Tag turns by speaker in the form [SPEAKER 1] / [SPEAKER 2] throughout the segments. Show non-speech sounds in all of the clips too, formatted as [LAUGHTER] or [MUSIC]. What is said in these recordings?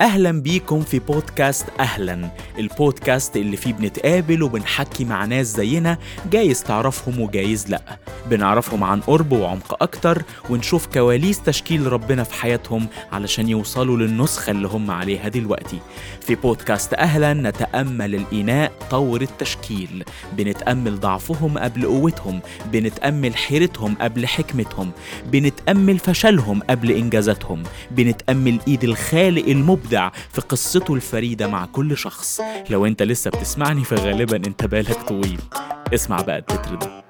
[SPEAKER 1] أهلا بيكم في بودكاست أهلا البودكاست اللي فيه بنتقابل وبنحكي مع ناس زينا جايز تعرفهم وجايز لأ. بنعرفهم عن قرب وعمق أكتر ونشوف كواليس تشكيل ربنا في حياتهم علشان يوصلوا للنسخة اللي هم عليها دلوقتي. في بودكاست أهلا نتأمل الإناء طور التشكيل. بنتأمل ضعفهم قبل قوتهم. بنتأمل حيرتهم قبل حكمتهم. بنتأمل فشلهم قبل إنجازاتهم. بنتأمل إيد الخالق المبدع في قصته الفريدة مع كل شخص. لو أنت لسه بتسمعني فغالبا أنت بالك طويل. اسمع بقى التتر ده.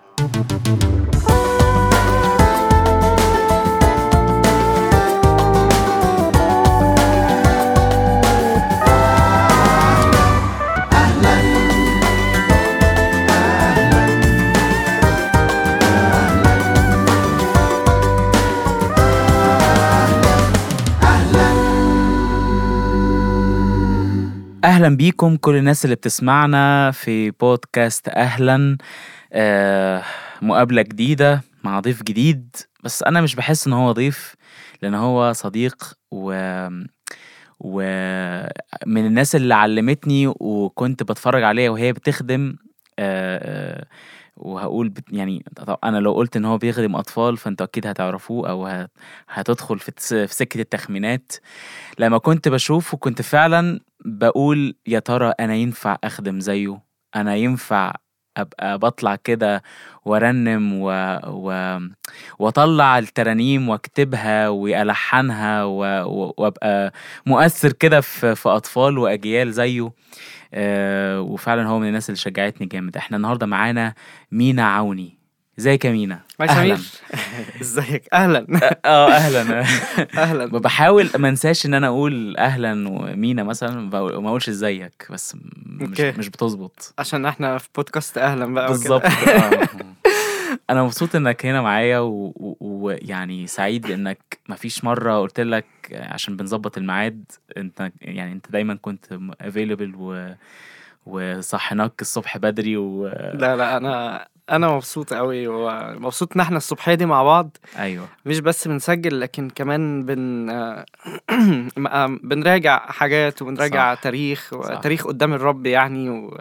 [SPEAKER 1] أهلا بيكم كل الناس اللي بتسمعنا في بودكاست أهلا آه مقابلة جديدة مع ضيف جديد. بس أنا مش بحس إن هو ضيف لأن هو صديق و ومن الناس اللي علمتني وكنت بتفرج عليها وهي بتخدم آه آه وهقول بت يعني أنا لو قلت إن هو بيخدم أطفال فأنتوا أكيد هتعرفوه أو هت- هتدخل في في سكة التخمينات. لما كنت بشوفه كنت فعلا بقول يا ترى أنا ينفع أخدم زيه؟ أنا ينفع أبقى بطلع كده وأرنم و... و... وأطلع الترانيم وأكتبها وألحنها و... و... وأبقى مؤثر كده في... في أطفال وأجيال زيه. آه وفعلا هو من الناس اللي شجعتني جامد. إحنا النهارده معانا مينا عوني. ازيك يا مينا.
[SPEAKER 2] سمير [LAUGHS] ازيك أهلا
[SPEAKER 1] آه أهلا [LAUGHS]
[SPEAKER 2] أهلا
[SPEAKER 1] بحاول ما انساش إن أنا أقول أهلا ومينا مثلا وما أقولش إزيك بس مش. مش بتظبط
[SPEAKER 2] عشان إحنا في بودكاست أهلا بقى
[SPEAKER 1] بالظبط. [LAUGHS] آه. أنا مبسوط إنك هنا معايا و- و- ويعني سعيد انك ما فيش مرة قلت لك عشان بنظبط الميعاد إنت يعني إنت دايما كنت افيلبل و وصحناك الصبح بدري وايوه
[SPEAKER 2] لا لا أنا أنا مبسوط قوي ومبسوط إن إحنا الصبحيه دي مع بعض
[SPEAKER 1] أيوه
[SPEAKER 2] مش بس بنسجل لكن كمان بن [CLEARS THROAT] آه، بنراجع حاجات وبنراجع
[SPEAKER 1] صح.
[SPEAKER 2] تاريخ
[SPEAKER 1] صح.
[SPEAKER 2] وتاريخ قدام الرب يعني و...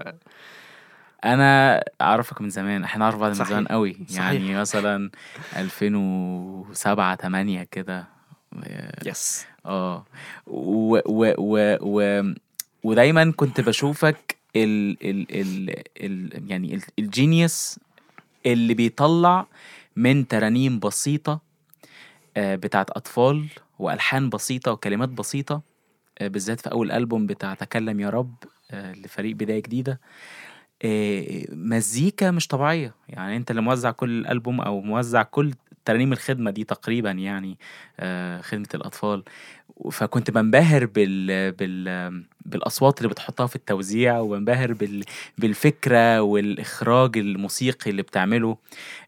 [SPEAKER 1] أنا أعرفك من زمان إحنا نعرف بعض من
[SPEAKER 2] صحيح.
[SPEAKER 1] زمان قوي
[SPEAKER 2] صحيح.
[SPEAKER 1] يعني مثلا 2007 8 كده
[SPEAKER 2] يس
[SPEAKER 1] آه و و و و ودايما كنت بشوفك ال ال ال ال يعني ال- الجينيوس اللي بيطلع من ترانيم بسيطة آه، بتاعت أطفال وألحان بسيطة وكلمات بسيطة آه، بالذات في أول ألبوم بتاع تكلم يا رب آه، لفريق بداية جديدة. مزيكا مش طبيعية. يعني أنت اللي موزع كل الألبوم أو موزع كل ترانيم الخدمة دي تقريبا يعني آه، خدمة الأطفال. فكنت بنبهر بال بال بالأصوات اللي بتحطها في التوزيع وبنبهر بال بالفكرة والإخراج الموسيقي اللي بتعمله.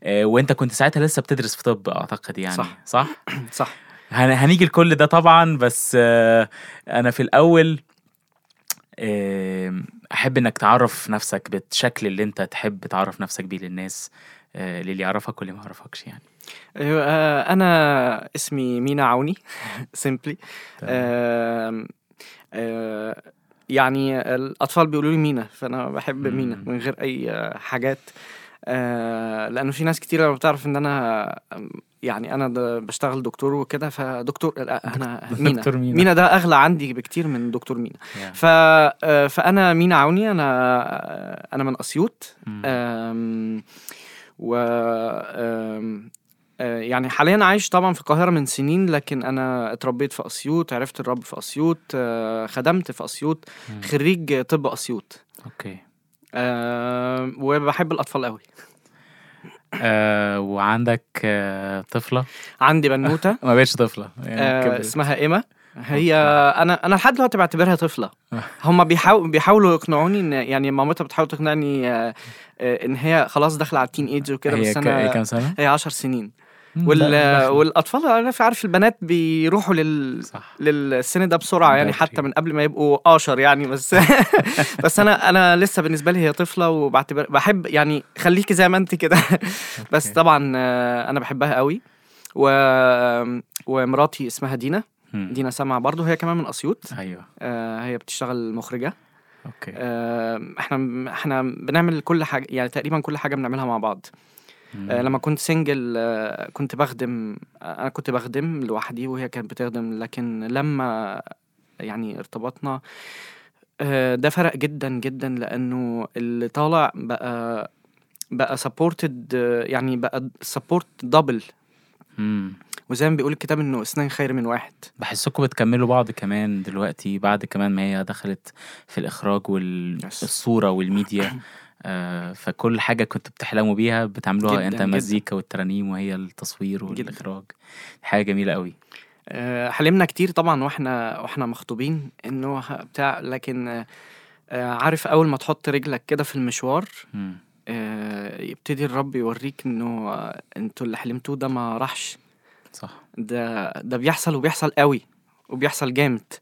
[SPEAKER 1] آه، وأنت كنت ساعتها لسه بتدرس في طب أعتقد يعني
[SPEAKER 2] صح.
[SPEAKER 1] صح؟ [CLEARS THROAT]
[SPEAKER 2] صح.
[SPEAKER 1] هن- هنيجي لكل ده طبعا بس آه، أنا في الأول أحب إنك تعرف نفسك بالشكل اللي أنت تحب تعرف نفسك بيه للناس آه، للي يعرفك واللي ما يعرفكش يعني.
[SPEAKER 2] أيوة، آه، أنا اسمي مينا عوني [LAUGHS] simply يعني الأطفال بيقولوا لي مينا فأنا بحب. مينا من غير أي آه، حاجات. آه، لأنه في ناس كتير لما بتعرف إن أنا يعني أنا بشتغل دكتور وكده فدكتور أنا مينا.
[SPEAKER 1] دكتور مينا.
[SPEAKER 2] مينا ده أغلى عندي بكتير من دكتور مينا. ف آه، فأنا مينا عوني أنا آه، أنا من أسيوط. و آه، يعني حاليا عايش طبعا في القاهرة من سنين لكن أنا اتربيت في أسيوط عرفت الرب في أسيوط آه، خدمت في أسيوط. خريج طب أسيوط.
[SPEAKER 1] أوكي.
[SPEAKER 2] آه، وبحب الأطفال قوي
[SPEAKER 1] آه وعندك آه طفلة؟
[SPEAKER 2] عندي بنوتة. [LAUGHS]
[SPEAKER 1] ما بقتش طفلة. يعني
[SPEAKER 2] آه،
[SPEAKER 1] كبرت.
[SPEAKER 2] اسمها إيما. هي أنا أنا لحد دلوقتي بعتبرها طفلة. [LAUGHS] هم بيحاولوا بيحاولوا يقنعوني إن يعني مامتها بتحاول تقنعني آه، آه، إن هي خلاص داخلة على التين ايج وكده بس
[SPEAKER 1] ك- هي
[SPEAKER 2] أنا
[SPEAKER 1] كام سنة؟
[SPEAKER 2] هي 10 سنين. وال... والأطفال عارف عارف البنات بيروحوا لل
[SPEAKER 1] صح.
[SPEAKER 2] للسن ده بسرعة يعني. حتى من قبل ما يبقوا قاشر يعني بس [LAUGHS] بس أنا أنا لسه بالنسبة لي هي طفلة وبعتبر بحب يعني خليكي زي ما انت كده. [LAUGHS] بس. طبعا آه، أنا بحبها قوي. و... ومراتي اسمها دينا. دينا سمع برضو هي كمان من أسيوط.
[SPEAKER 1] أيوه.
[SPEAKER 2] آه هي بتشتغل مخرجة.
[SPEAKER 1] okay.
[SPEAKER 2] آه إحنا إحنا بنعمل كل حاجة يعني تقريبا كل حاجة بنعملها مع بعض. آه لما كنت single آه كنت بخدم أنا كنت بخدم لوحدي وهي كانت بتخدم لكن لما يعني ارتبطنا آه ده فرق جدا جدا لأنه اللي طالع بقى بقى supported يعني بقى support
[SPEAKER 1] double.
[SPEAKER 2] وزي ما بيقول الكتاب إنه اثنين خير من واحد
[SPEAKER 1] بحسكم بتكملوا بعض كمان دلوقتي بعد كمان ما هي دخلت في الإخراج
[SPEAKER 2] Yes.
[SPEAKER 1] والصورة والميديا آه [CLEARS THROAT] فكل حاجة كنتوا بتحلموا بيها بتعملوها
[SPEAKER 2] جداً،
[SPEAKER 1] أنت
[SPEAKER 2] جداً.
[SPEAKER 1] المزيكا والترانيم وهي التصوير والإخراج حاجة جميلة قوي
[SPEAKER 2] آه، حلمنا كتير طبعا وإحنا وإحنا مخطوبين إنه بتاع لكن آه، آه، عارف أول ما تحط رجلك كده في المشوار. آه، يبتدي الرب يوريك إنه آه، أنتوا اللي حلمتوه ده ما راحش
[SPEAKER 1] صح
[SPEAKER 2] ده ده بيحصل وبيحصل قوي وبيحصل جامد.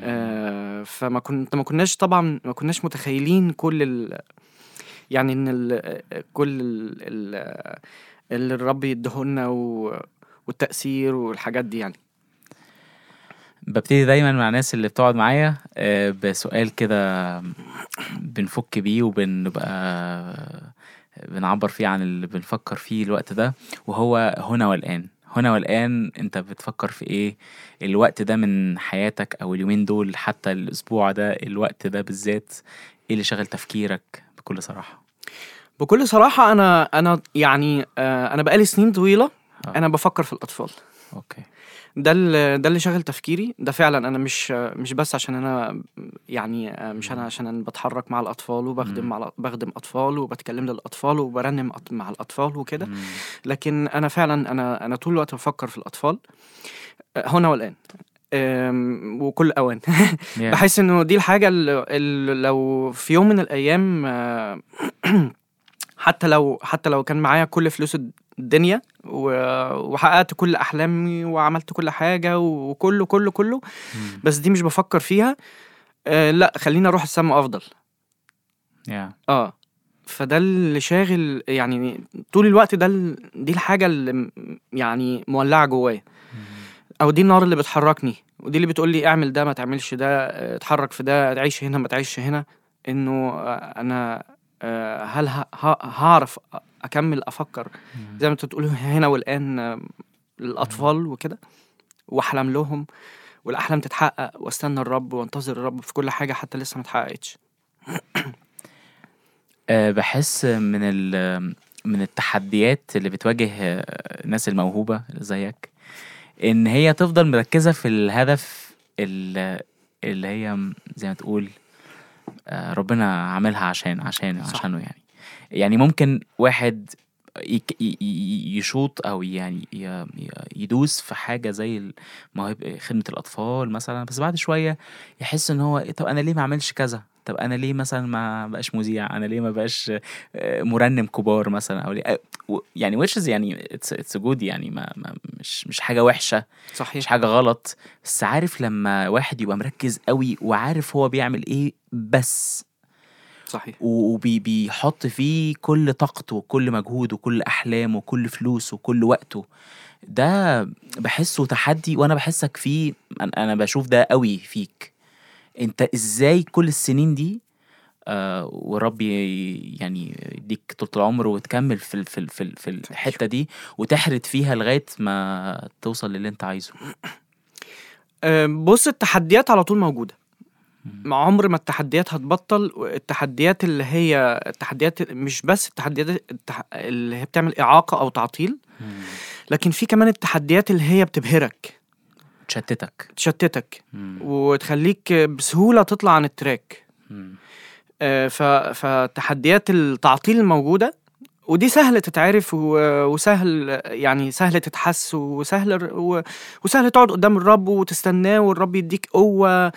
[SPEAKER 2] آه، فما كنت ما كناش طبعا ما كناش متخيلين كل ال يعني إن ال كل ال ال اللي الرب يديهولنا والتأثير والحاجات دي يعني.
[SPEAKER 1] ببتدي دايما مع الناس اللي بتقعد معايا آه، بسؤال كده بنفك بيه وبنبقى بنعبر فيه عن اللي بنفكر فيه الوقت ده وهو هنا والآن. هنا والآن أنت بتفكر في إيه؟ الوقت ده من حياتك أو اليومين دول حتى الأسبوع ده الوقت ده بالذات إيه اللي شغل تفكيرك بكل صراحة؟
[SPEAKER 2] بكل صراحة أنا أنا يعني آه، أنا بقالي سنين طويلة
[SPEAKER 1] آه.
[SPEAKER 2] أنا بفكر في الأطفال.
[SPEAKER 1] أوكي.
[SPEAKER 2] ده اللي ده اللي شاغل تفكيري ده فعلا أنا مش مش بس عشان أنا يعني مش أنا عشان أنا بتحرك مع الأطفال وبخدم. مع بخدم أطفال وبتكلم للأطفال وبرنم مع الأطفال وكده. لكن أنا فعلا أنا أنا طول الوقت بفكر في الأطفال آه، هنا والآن آم، وكل أوان [LAUGHS]
[SPEAKER 1] Yeah.
[SPEAKER 2] بحس إنه دي الحاجة اللي, لو في يوم من الأيام آه، [CLEARS THROAT] حتى لو حتى لو كان معايا كل فلوس الدنيا وحققت كل أحلامي وعملت كل حاجة وكله كله كله.
[SPEAKER 1] مم.
[SPEAKER 2] بس دي مش بفكر فيها. آه لا خليني أروح السما أفضل.
[SPEAKER 1] Yeah.
[SPEAKER 2] آه. فده اللي شاغل يعني طول الوقت ده دي الحاجة اللي يعني مولعة جوايا. أو دي النار اللي بتحركني. ودي اللي بتقول لي اعمل ده ما تعملش ده اتحرك في ده تعيش هنا ما تعيش هنا. إنه آه، أنا آه، هل هعرف أكمل
[SPEAKER 1] أفكر.
[SPEAKER 2] زي ما أنت بتقول هنا والآن للاطفال وكده. وأحلم لهم والأحلام تتحقق. وأستنى الرب وأنتظر الرب في كل حاجة حتى لسه ما اتحققتش. [COUGHS]
[SPEAKER 1] أه بحس من ال من التحديات اللي بتواجه آه، الناس الموهوبة اللي زيك إن هي تفضل مركزة في الهدف ال- اللي هي زي ما تقول آه، ربنا عاملها عشان عشان. عشانه يعني. يعني ممكن واحد يشوط أو يعني يدوس في حاجة زي الموهبه خدمة الأطفال مثلا بس بعد شوية يحس إن هو إيه طب أنا ليه ما أعملش كذا؟ طب أنا ليه مثلا ما بقاش مذيع؟ أنا ليه ما بقاش آه، مرنم كبار مثلا؟ أو ليه آه، يعني is يعني it's good يعني ما, ما مش مش حاجة وحشة مش
[SPEAKER 2] صحيح
[SPEAKER 1] حاجة غلط. بس عارف لما واحد يبقى مركز قوي وعارف هو بيعمل إيه بس
[SPEAKER 2] صحيح.
[SPEAKER 1] وبيحط فيه كل طاقته وكل مجهوده وكل أحلامه وكل فلوسه وكل وقته. ده بحسه تحدي وأنا بحسك فيه أنا- أنا بشوف ده قوي فيك. أنت إزاي كل السنين دي آه ورب ي- يعني يديك طول العمر وتكمل في ال- في ال- في ال- في الحتة دي وتحرد فيها لغاية ما توصل للي أنت عايزه.
[SPEAKER 2] أه، بص التحديات على طول موجودة. مع عمر ما التحديات هتبطل التحديات اللي هي التحديات مش بس التحديات التح... اللي هي بتعمل إعاقة أو تعطيل لكن في كمان التحديات اللي هي بتبهرك
[SPEAKER 1] تشتتك
[SPEAKER 2] تشتتك. وتخليك بسهولة تطلع عن التراك. آه، ف... فتحديات التعطيل الموجودة ودي سهل تتعرف. وسهل يعني سهل تتحس وسهل. وسهل تقعد قدام الرب وتستناه والرب يديك قوة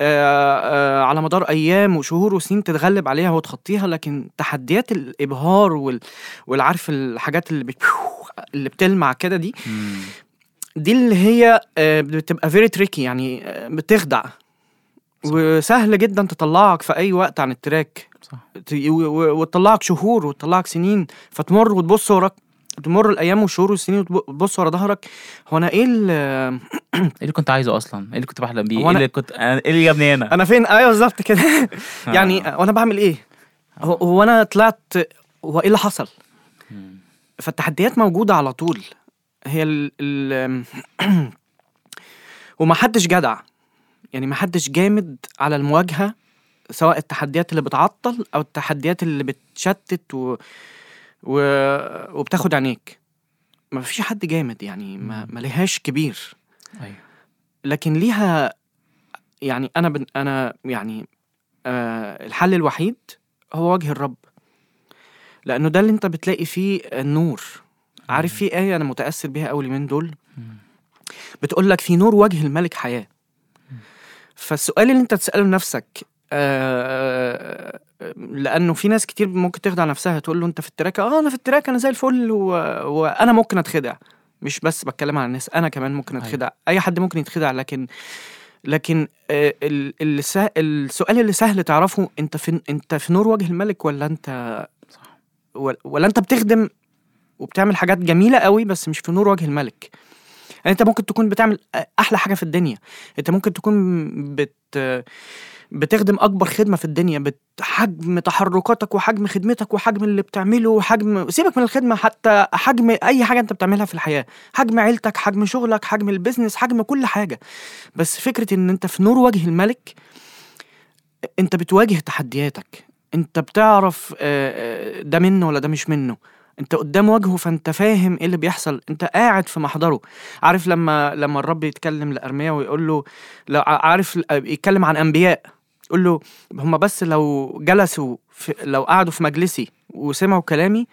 [SPEAKER 2] آه، آه، على مدار أيام وشهور وسنين تتغلب عليها وتخطيها لكن تحديات الإبهار وال... والعارف الحاجات اللي بت... اللي بتلمع كده دي
[SPEAKER 1] مم.
[SPEAKER 2] دي اللي هي آه، بتبقى very tricky يعني بتخدع. وسهل جدا تطلعك في أي وقت عن ال track. صح. وتطلعك شهور وتطلعك سنين فتمر وتبص وراك وتمر الأيام والشهور والسنين وتبص ورا ظهرك هو أنا إيه ال- [CLEARS THROAT]
[SPEAKER 1] إيه اللي كنت عايزه أصلا؟ إيه اللي كنت بحلم بيه؟
[SPEAKER 2] إيه
[SPEAKER 1] اللي كنت إيه اللي جابني هنا؟
[SPEAKER 2] أنا فين؟ أيوه بالظبط كده. [LAUGHS] يعني
[SPEAKER 1] آه.
[SPEAKER 2] وأنا بعمل إيه؟ هو, هو أنا طلعت هو إيه اللي حصل. فالتحديات موجودة على طول. هي ال, ال [CLEARS THROAT] وما حدش جدع. يعني ما حدش جامد على المواجهة سواء التحديات اللي بتعطل أو التحديات اللي بتشتت و... و... وبتاخد عينيك. ما فيش حد جامد يعني ما, ما ليهاش كبير.
[SPEAKER 1] أيوه.
[SPEAKER 2] لكن ليها يعني أنا بن أنا يعني آه الحل الوحيد هو وجه الرب. لأنه ده اللي أنت بتلاقي فيه النور. عارف في آية أنا متأثر بيها قوي اليومين دول. بتقول لك في نور وجه الملك حياة. فالسؤال اللي أنت تسأله لنفسك آه لأنه في ناس كتير ممكن تخدع نفسها تقول له أنت في ال track؟ آه أنا في ال track أنا زي الفل و... وأنا ممكن أتخدع. مش بس بتكلم عن الناس أنا كمان ممكن
[SPEAKER 1] أيوة.
[SPEAKER 2] أتخدع. أي حد ممكن يتخدع لكن لكن آه ال... السؤال اللي سهل تعرفه أنت في أنت في نور وجه الملك ولا أنت
[SPEAKER 1] صح.
[SPEAKER 2] ولا أنت بتخدم وبتعمل حاجات جميلة قوي بس مش في نور وجه الملك؟ يعني أنت ممكن تكون بتعمل أحلى حاجة في الدنيا. أنت ممكن تكون بت بتخدم أكبر خدمة في الدنيا بحجم تحركاتك وحجم خدمتك وحجم اللي بتعمله وحجم سيبك من الخدمة حتى حجم أي حاجة أنت بتعملها في الحياة حجم عيلتك حجم شغلك حجم البيزنس حجم كل حاجة. بس فكرة إن أنت في نور وجه الملك أنت بتواجه تحدياتك. أنت بتعرف آه، آه، ده منه ولا ده مش منه. أنت قدام وجهه فأنت فاهم إيه اللي بيحصل. أنت قاعد في محضره. عارف لما لما الرب يتكلم لأرميا ويقول له عارف يتكلم عن أنبياء. يقول له هم بس لو جلسوا في لو قعدوا في مجلسي وسمعوا كلامي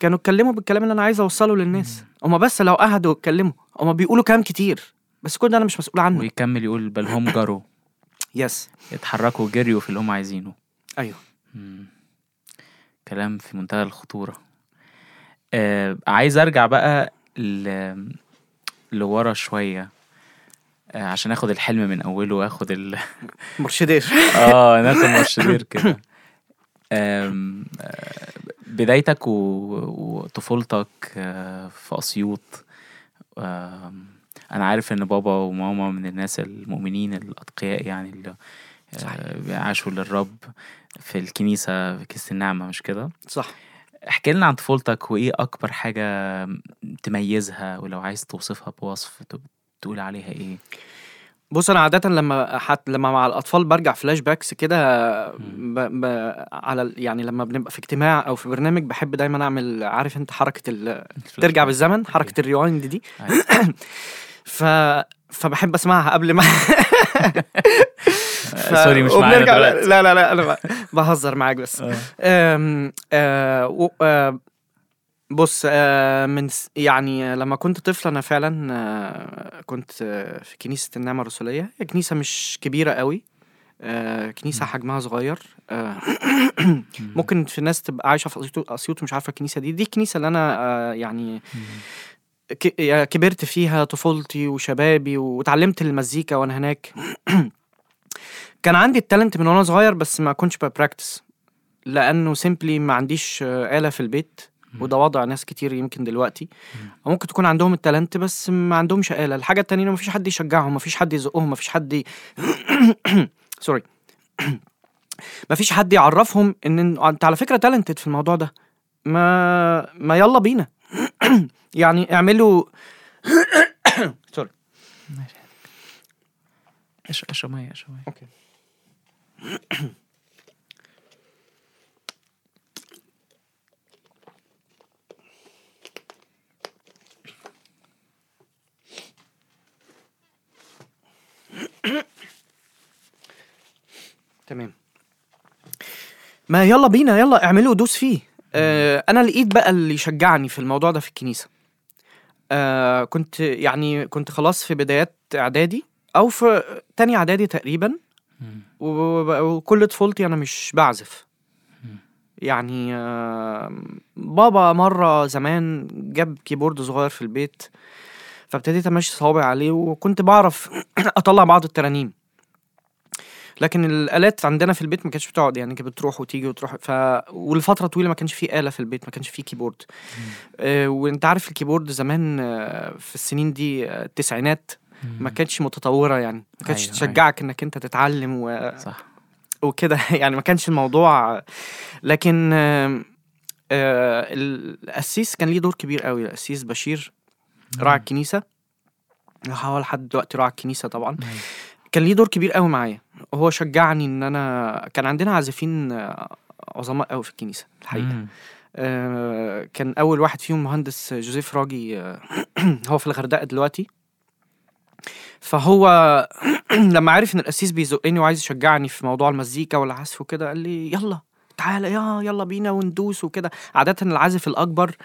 [SPEAKER 2] كانوا اتكلموا بالكلام اللي أنا عايز أوصله للناس. هم بس لو قعدوا يتكلموا هم بيقولوا كلام كتير بس كل ده أنا مش مسؤول عنه.
[SPEAKER 1] ويكمل يقول بل هم جروا. [LAUGHS]
[SPEAKER 2] يس
[SPEAKER 1] يتحركوا وجريوا في اللي هم عايزينه.
[SPEAKER 2] أيوه.
[SPEAKER 1] مم. كلام في منتهى الخطورة. آه عايز أرجع بقى ل... لورا شوية. آه عشان آخد الحلم من أوله وآخد ال... [LAUGHS]
[SPEAKER 2] مرشدير.
[SPEAKER 1] آه ناخد مرشدير كده. آه، بدايتك وطفولتك آه، في أسيوط. أنا عارف إن بابا وماما من الناس المؤمنين الأتقياء يعني اللي آه، عاشوا للرب في الكنيسة في كنيسة النعمة مش كده؟
[SPEAKER 2] صح.
[SPEAKER 1] احكي لنا عن طفولتك وإيه أكبر حاجة تميزها ولو عايز توصفها بوصف تقول عليها إيه؟
[SPEAKER 2] بص أنا عاده لما حت لما مع الأطفال برجع flashbacks كده ب... ب... على يعني لما بنبقى في اجتماع أو في برنامج بحب دايما أعمل عارف أنت حركة ال... ترجع بالزمن حركة ال rewind دي
[SPEAKER 1] أيوة. [COUGHS]
[SPEAKER 2] ف فبحب أسمعها قبل ما [LAUGHS] ف...
[SPEAKER 1] sorry مش معانا
[SPEAKER 2] لا لا لا أنا بهزر معاك بس
[SPEAKER 1] آه.
[SPEAKER 2] أم، و- آه، بص آه، من س- يعني لما كنت طفل أنا فعلا آه، كنت آه، في كنيسة النعمة الرسولية. هي كنيسة مش كبيرة قوي آه، كنيسة حجمها صغير آه، ممكن في ناس تبقى عايشة في أسيوط أسيوط ومش عارفة الكنيسة دي. دي الكنيسة اللي أنا آه، يعني ك- يعني كبرت فيها طفولتي وشبابي واتعلمت المزيكا وأنا هناك. [CLEARS THROAT] كان عندي ال talent من وأنا صغير بس ما كنتش ب practice لأنه simply ما عنديش آه، آلة في البيت. وده وضع ناس كتير يمكن دلوقتي. أو ممكن تكون عندهم ال talent بس ما عندهمش آلة. الحاجة التانية ما فيش حد يشجعهم ما فيش حد يزقهم ما فيش حد ي... sorry ما فيش حد يعرفهم إن أنت على فكرة talented في الموضوع ده. ما ما يلا بينا. [COUGHS] يعني اعملوا [COUGHS] sorry
[SPEAKER 1] اشرب أشرب مية أشرب مية.
[SPEAKER 2] okay [COUGHS] [COUGHS] تمام. ما يلا بينا يلا اعملوا دوس فيه. آه أنا لقيت بقى اللي يشجعني في الموضوع ده في الكنيسة. آه كنت يعني كنت خلاص في بدايات اعدادي أو في تاني اعدادي تقريبا. وكل طفولتي أنا مش بعزف. يعني آه، بابا مرة زمان جاب كيبورد صغير في البيت. فابتديت امشي صوابعي عليه وكنت بعرف [COUGHS] اطلع بعض الترانيم. لكن الالات عندنا في البيت ما كانتش بتقعد يعني كانت بتروح وتيجي وتروح ف ولفتره طويلة ما كانش في آلة في البيت ما كانش في keyboard آه وانت عارف ال keyboard زمان آه في السنين دي آه، التسعينات ما كانتش متطورة يعني ما كانتش
[SPEAKER 1] أيوة،
[SPEAKER 2] تشجعك إنك أنت تتعلم و...
[SPEAKER 1] صح.
[SPEAKER 2] وكده. [LAUGHS] يعني ما كانش الموضوع لكن آم، آه القسيس كان ليه دور كبير قوي القسيس بشير. راعي الكنيسة. هو لحد دلوقتي راعي الكنيسة طبعا. كان ليه دور كبير قوي معايا. هو شجعني إن أنا كان عندنا عازفين آه، عظماء قوي في الكنيسة
[SPEAKER 1] الحقيقة.
[SPEAKER 2] آه، كان أول واحد فيهم مهندس جوزيف راجي آه، [CLEARS THROAT] هو في الغردقة دلوقتي. فهو [CLEARS THROAT] لما عرف إن القسيس بيزقني وعايز يشجعني في موضوع المزيكا والعزف وكده قال لي يلا تعالى يا يلا بينا وندوس وكده. عادة العازف الأكبر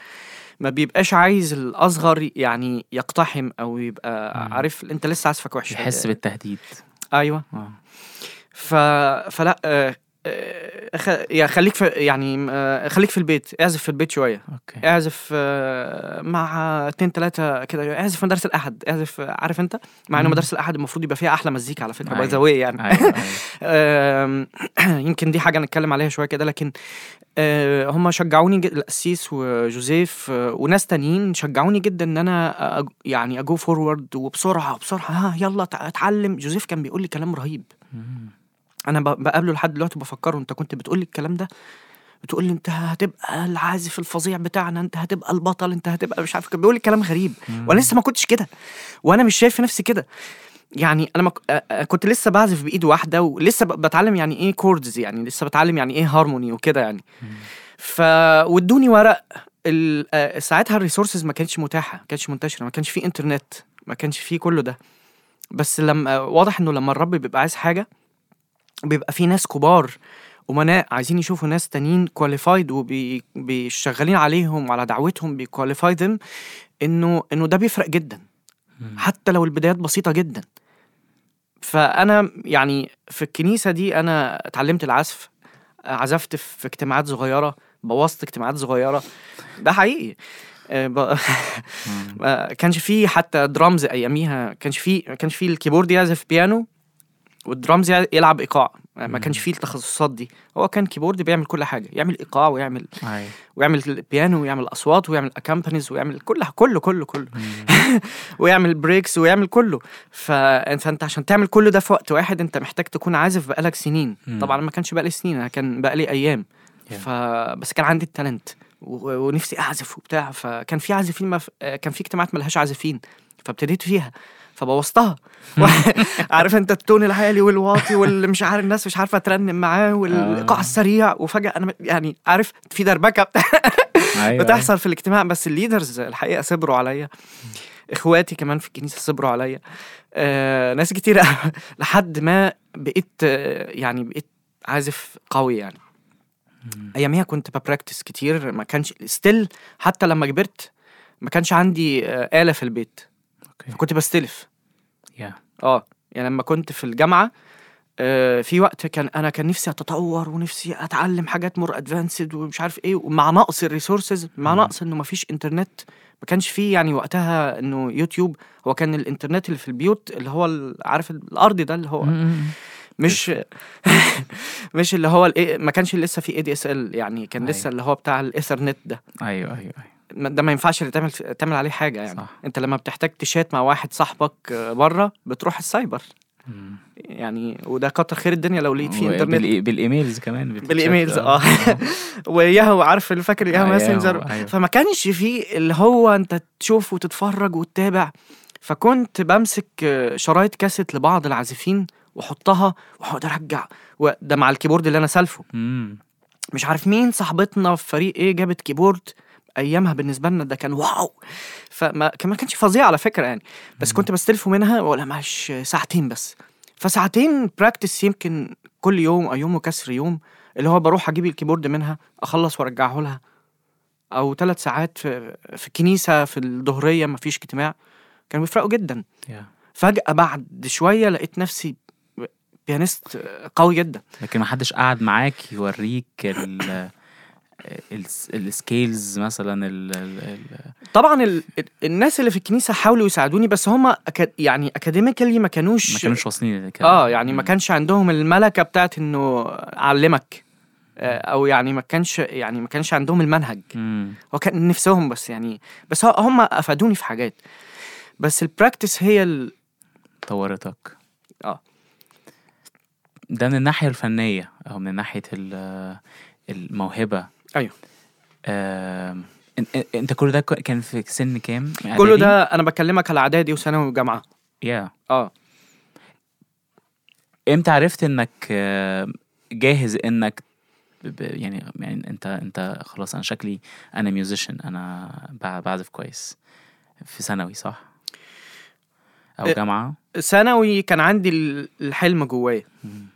[SPEAKER 2] ما بيبقاش عايز الأصغر يعني يقتحم أو يبقى
[SPEAKER 1] مم.
[SPEAKER 2] عارف أنت لسه عازفك وحش.
[SPEAKER 1] يحس بالتهديد.
[SPEAKER 2] أيوه.
[SPEAKER 1] آه.
[SPEAKER 2] ف... فلا آه، آه،. يا خليك في يعني آه، خليك في البيت اعزف في البيت شوية.
[SPEAKER 1] okay.
[SPEAKER 2] اعزف آه، مع اتنين تلاتة كده اعزف في مدارس الأحد. اعزف آه، عارف أنت؟ مع ان. مدارس الأحد المفروض يبقى فيها أحلى مزيكا على فكرة باي
[SPEAKER 1] أيوة.
[SPEAKER 2] ذا يعني.
[SPEAKER 1] أيوه [LAUGHS]
[SPEAKER 2] آم، [CLEARS THROAT] يمكن دي حاجة نتكلم عليها شوية كده لكن آه، هم شجعوني جد- القسيس وجوزيف آه، وناس تانيين شجعوني جدا إن أنا يعني اجو فورورد وبسرعة بسرعة ها يلا تع- اتعلم. جوزيف كان بيقول لي كلام رهيب. أنا بقابله لحد دلوقتي بفكره أنت كنت بتقول لي الكلام ده؟ بتقول لي أنت هتبقى العازف الفظيع بتاعنا أنت هتبقى البطل أنت هتبقى مش عارف بيقول لي كلام غريب. وأنا لسه ما كنتش كده. وأنا مش شايف نفسي كده. يعني أنا ما ك- آه، كنت لسه بعزف بإيد واحدة ولسه بتعلم يعني إيه chords يعني لسه بتعلم يعني إيه هارموني وكده يعني. ف وادوني ورق ال... ساعتها ال resources ما كانتش متاحة ما كانتش منتشرة ما كانش في انترنت ما كانش في كله ده. بس لما واضح إنه لما الرب بيبقى عايز حاجة بيبقى في ناس كبار امناء عايزين يشوفوا ناس تانيين qualified وبيشغلين عليهم وعلى دعوتهم بي qualify إنه إنه ده بيفرق جدا. حتى لو البدايات بسيطة جدا. فأنا يعني في الكنيسة دي أنا اتعلمت العزف عزفت في اجتماعات صغيرة بوظت اجتماعات صغيرة. ده حقيقي. آه، [LAUGHS] ما كانش فيه حتى درامز أياميها كانش فيه ما كانش فيه ال keyboard يعزف بيانو والدرامز يلعب إيقاع. ما كانش فيه التخصصات دي. هو كان keyboard بيعمل كل حاجة. يعمل إيقاع ويعمل
[SPEAKER 1] أيوه.
[SPEAKER 2] ويعمل البيانو ويعمل أصوات ويعمل accompanies ويعمل كل كله كله كله. [LAUGHS] ويعمل breaks ويعمل كله. فانت عشان تعمل كل ده في وقت واحد أنت محتاج تكون عازف بقالك سنين.
[SPEAKER 1] مم.
[SPEAKER 2] طبعا ما كانش بقالي سنين أنا كان بقالي أيام.
[SPEAKER 1] Yeah.
[SPEAKER 2] ف بس كان عندي ال talent ونفسي أعزف وبتاع. فكان في عازفين مف... كان في اجتماعات ملهاش عازفين. فابتديت فيها. فبوظتها. [LAUGHS] عارف انت ال tone العالي والواطي واللي مش عارف الناس مش عارفة ترنم معاه والايقاع
[SPEAKER 1] آه.
[SPEAKER 2] السريع وفجأة أنا يعني عارف في دربكه [LAUGHS]
[SPEAKER 1] أيوه
[SPEAKER 2] بتحصل في الاجتماع بس ال leaders الحقيقة صبروا عليا. إخواتي كمان في الكنيسة صبروا عليا. آه ناس كتير [LAUGHS] لحد ما بقيت يعني بقيت عازف قوي يعني. أياميها كنت ب practice كتير ما كانش still حتى لما كبرت ما كانش عندي آه آلة في البيت.
[SPEAKER 1] okay.
[SPEAKER 2] فكنت بستلف.
[SPEAKER 1] يا
[SPEAKER 2] آه يعني لما كنت في الجامعة آه، في وقت كان أنا كان نفسي أتطور ونفسي أتعلم حاجات more advanced ومش عارف إيه ومع نقص ال resources
[SPEAKER 1] مع.
[SPEAKER 2] نقص إنه ما فيش انترنت ما كانش فيه يعني وقتها إنه يوتيوب هو كان الانترنت اللي في البيوت اللي هو عارف الارضي ده اللي هو. مش [LAUGHS] مش اللي هو ال ما كانش لسه في ADSL يعني كان
[SPEAKER 1] أيوة.
[SPEAKER 2] لسه اللي هو بتاع الايثرنت ده
[SPEAKER 1] أيوه أيوه
[SPEAKER 2] أيوه ده ما ينفعش اللي تعمل تعمل عليه حاجة يعني
[SPEAKER 1] صح.
[SPEAKER 2] انت لما بتحتاج تشات مع واحد صاحبك آه، بره بتروح السايبر
[SPEAKER 1] مم.
[SPEAKER 2] يعني وده كتر خير الدنيا لو لقيت فيه انترنت
[SPEAKER 1] بال e- بال emails كمان. [LAUGHS] بال
[SPEAKER 2] emails آه [LAUGHS] وياهو عارف اللي فاكر ياهو
[SPEAKER 1] أيوة،
[SPEAKER 2] Messenger
[SPEAKER 1] أيوة.
[SPEAKER 2] فما كانش فيه اللي هو انت تشوف وتتفرج وتتابع فكنت بمسك آه، شرايط كاسيت لبعض العازفين واحطها واقعد ارجع وده مع ال keyboard اللي أنا سالفه
[SPEAKER 1] مم.
[SPEAKER 2] مش عارف مين صاحبتنا في فريق إيه جابت keyboard أيامها بالنسبة لنا ده كان wow. فما كان ما كانش فظيع على فكرة يعني. بس كنت بستلفه منها ولا معلش ساعتين بس. فساعتين practice يمكن كل يوم أو يوم وكسر يوم اللي هو بروح أجيب ال keyboard منها أخلص وأرجعه لها. أو ثلاث ساعات في في الكنيسة في الظهرية ما فيش اجتماع. كانوا بيفرقوا جدا.
[SPEAKER 1] Yeah.
[SPEAKER 2] فجأة بعد شوية لقيت نفسي pianist قوي جدا.
[SPEAKER 1] لكن ما حدش قعد معاك يوريك ال skills مثلا ال ال
[SPEAKER 2] طبعا ال... ال- الناس اللي في الكنيسة حاولوا يساعدوني بس هم أكا... يعني academically ما كانوش
[SPEAKER 1] ما كانوش واصلين
[SPEAKER 2] آه يعني ما كانش عندهم الملكة بتاعت إنه أعلمك. آه، أو يعني ما كانش يعني ما كانش عندهم المنهج. هو كان نفسهم بس يعني بس هم أفادوني في حاجات. بس البراكتس هي ال...
[SPEAKER 1] طورتك.
[SPEAKER 2] آه.
[SPEAKER 1] ده من الناحية الفنية أو من ناحية ال- الموهبة. آم، إن- إن- أنت كل ده كان في سن كام؟
[SPEAKER 2] كله؟ ده أنا بكلمك على إعدادي وثانوي وجامعة
[SPEAKER 1] يا
[SPEAKER 2] آه
[SPEAKER 1] إمتى عرفت إنك آه، جاهز إنك يعني يعني أنت أنت خلاص أنا شكلي أنا musician أنا بع- بعزف كويس في ثانوي صح؟ أو
[SPEAKER 2] إيه.
[SPEAKER 1] جامعة؟
[SPEAKER 2] ثانوي كان عندي ال- الحلم جوايا.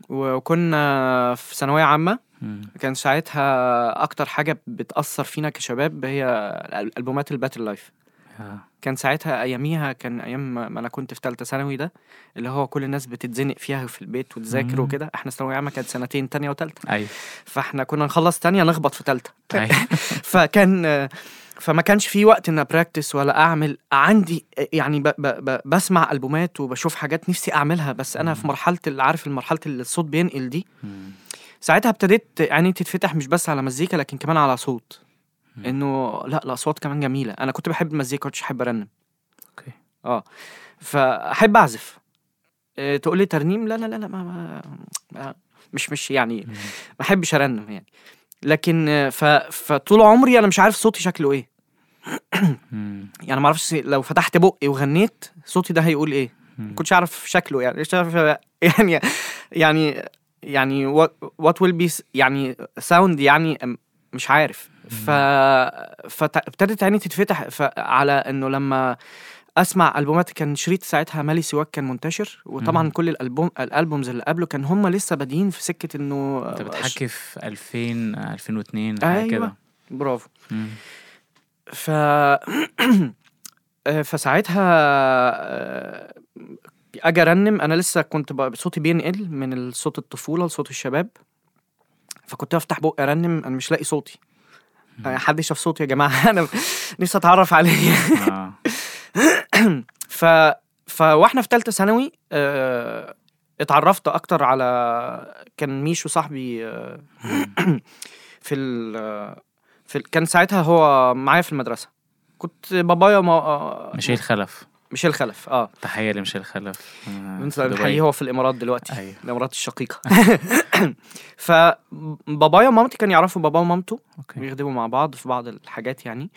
[SPEAKER 2] وكنا في ثانوية
[SPEAKER 1] عامة.
[SPEAKER 2] كان ساعتها أكتر حاجة بتأثر فينا كشباب هي ألبومات ال Better
[SPEAKER 1] Life.
[SPEAKER 2] كان ساعتها أياميها كان أيام ما أنا كنت في ثالثه ثانوي ده اللي هو كل الناس بتتزنق فيها في البيت وتذاكر. وكده. إحنا ثانوية عامة كانت سنتين تانية وتالتة.
[SPEAKER 1] أيوه.
[SPEAKER 2] فإحنا كنا نخلص تانية نخبط في تالتة.
[SPEAKER 1] أيوة. [LAUGHS]
[SPEAKER 2] فكان فما كانش في وقت إن براكتس ولا أعمل. عندي يعني ب ب ب بسمع ألبومات وبشوف حاجات نفسي أعملها بس أنا في مرحلة اللي عارف مرحله اللي الصوت بينقل دي؟
[SPEAKER 1] مم.
[SPEAKER 2] ساعتها ابتديت عيني تتفتح مش بس على مزيكا لكن كمان على صوت. انه لا الاصوات كمان جميلة. أنا كنت بحب المزيكا كنتش احب أرنم.
[SPEAKER 1] Okay.
[SPEAKER 2] آه. فأحب أعزف. إيه تقول لي ترنيم؟ لا لا لا لا ما, ما, ما مش مش يعني. ما أحبش أرنم يعني. لكن آه، ف فطول عمري أنا مش عارف صوتي شكله
[SPEAKER 1] إيه. [CLEARS THROAT]
[SPEAKER 2] يعني ما أعرفش لو فتحت بقي وغنيت صوتي ده هيقول
[SPEAKER 1] إيه.
[SPEAKER 2] ما كنتش أعرف شكله يعني مش عارف يعني يعني يعني what will be يعني sound يعني مش عارف ف فابتدت عيني تتفتح. على إنه لما أسمع ألبومات كان شريط ساعتها مالي سواك كان منتشر وطبعا
[SPEAKER 1] مم.
[SPEAKER 2] كل الالبوم الألبومز اللي قبله كان هم لسه بادئين في سكة إنه
[SPEAKER 1] أنت بتحكي في 2000 2002 حاجة
[SPEAKER 2] أيوة.
[SPEAKER 1] كده
[SPEAKER 2] برافو
[SPEAKER 1] مم.
[SPEAKER 2] ف [CLEARS THROAT] آه، فساعتها آه، أجي أرنم أنا لسه كنت صوتي بينقل من صوت الطفولة لصوت الشباب فكنت أفتح بقي أرنم أنا مش لاقي صوتي. آه، حد شاف صوتي يا جماعة [LAUGHS] أنا نفسي أتعرف عليه.
[SPEAKER 1] آه.
[SPEAKER 2] ف فواحنا في ثالثه ثانوي آه، اتعرفت أكتر على كان ميشو صاحبي آه، في ال في ال كان ساعتها هو معايا في المدرسة. كنت بابايا ما آه،
[SPEAKER 1] ميشيل خلف.
[SPEAKER 2] ميشيل خلف آه.
[SPEAKER 1] تحية لميشيل خلف.
[SPEAKER 2] الحقيقة هو في الإمارات دلوقتي
[SPEAKER 1] أيوه.
[SPEAKER 2] الإمارات الشقيقة. [LAUGHS] فبابايا ومامتي كانوا يعرفوا بابا ومامته بيخدموا مع بعض في بعض الحاجات يعني.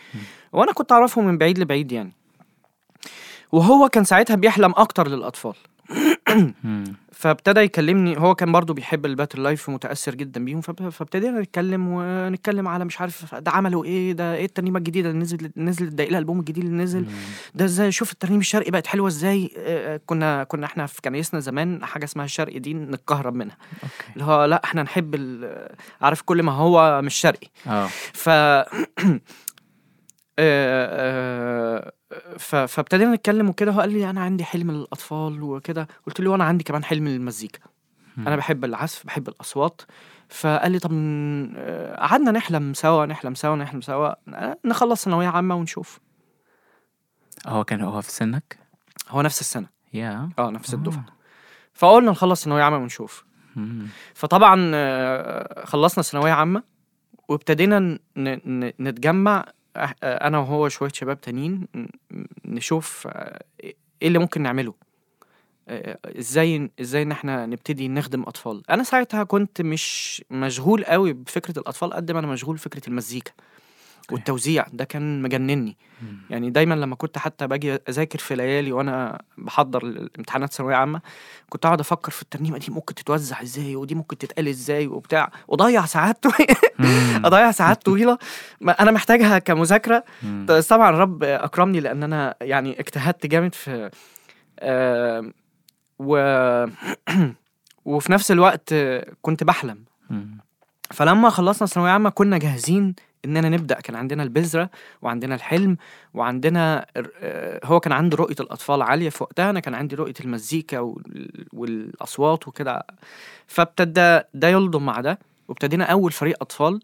[SPEAKER 2] وأنا كنت أعرفه من بعيد لبعيد يعني. وهو كان ساعتها بيحلم أكتر
[SPEAKER 1] للأطفال.
[SPEAKER 2] فابتدى يكلمني هو كان برضو بيحب ال Better Life ومتأثر جدا بيهم فابتدينا نتكلم ونتكلم على مش عارف ده عملوا إيه ده إيه الترنيمة الجديدة اللي نزلت نزلت ده إيه الألبوم الجديد اللي نزل. ده إزاي شوف الترنيم الشرقي بقت حلوة إزاي آه، آه، كنا كنا إحنا في كنايسنا زمان حاجة اسمها الشرقي دي نتكهرب منها. اللي هو لا إحنا نحب عارف كل ما هو مش شرقي.
[SPEAKER 1] آه.
[SPEAKER 2] ف [CLEARS THROAT] آه، آه،. فابتدينا نتكلم وكده هو قال لي أنا عندي حلم للأطفال وكده. قلت له وأنا عندي كمان حلم للمزيكا. أنا بحب العزف بحب الأصوات. فقال لي طب آه، قعدنا نحلم سوا نحلم سوا نحلم سوا. آه، نخلص ثانوية عامة ونشوف.
[SPEAKER 1] هو كان هو في سنك؟
[SPEAKER 2] هو نفس السنة.
[SPEAKER 1] يا
[SPEAKER 2] آه نفس الدفعة. فقلنا نخلص ثانوية عامة ونشوف. فطبعا خلصنا ثانوية عامة وابتدينا نتجمع أنا وهو شوية شباب تانيين نشوف آه، إيه اللي ممكن نعمله. آه، إزاي إزاي إن إحنا نبتدي نخدم أطفال. أنا ساعتها كنت مش مشغول قوي بفكرة الأطفال قد ما أنا مشغول بفكرة المزيكا. والتوزيع ده كان مجنني
[SPEAKER 1] مم.
[SPEAKER 2] يعني دايما لما كنت حتى باجي أذاكر في ليالي وأنا بحضر الامتحانات ثانوية عامة كنت أقعد أفكر في الترنيمة دي ممكن تتوزع إزاي ودي ممكن تتقال إزاي وبتاع واضيع ساعات. [LAUGHS] أضيع ساعات طويلة ما أنا محتاجها
[SPEAKER 1] كمذاكرة.
[SPEAKER 2] بس طبعا الرب أكرمني لأن أنا يعني اجتهدت جامد في آه و [CLEARS THROAT] وفي نفس الوقت كنت بحلم. فلما خلصنا ثانوية عامة كنا جاهزين إننا نبدأ. كان عندنا البذرة وعندنا الحلم وعندنا آه، هو كان عنده رؤية الأطفال عالية في وقتها أنا كان عندي رؤية المزيكا وال- والأصوات وكده. فابتدى ده يلضم مع ده وابتدينا أول فريق أطفال.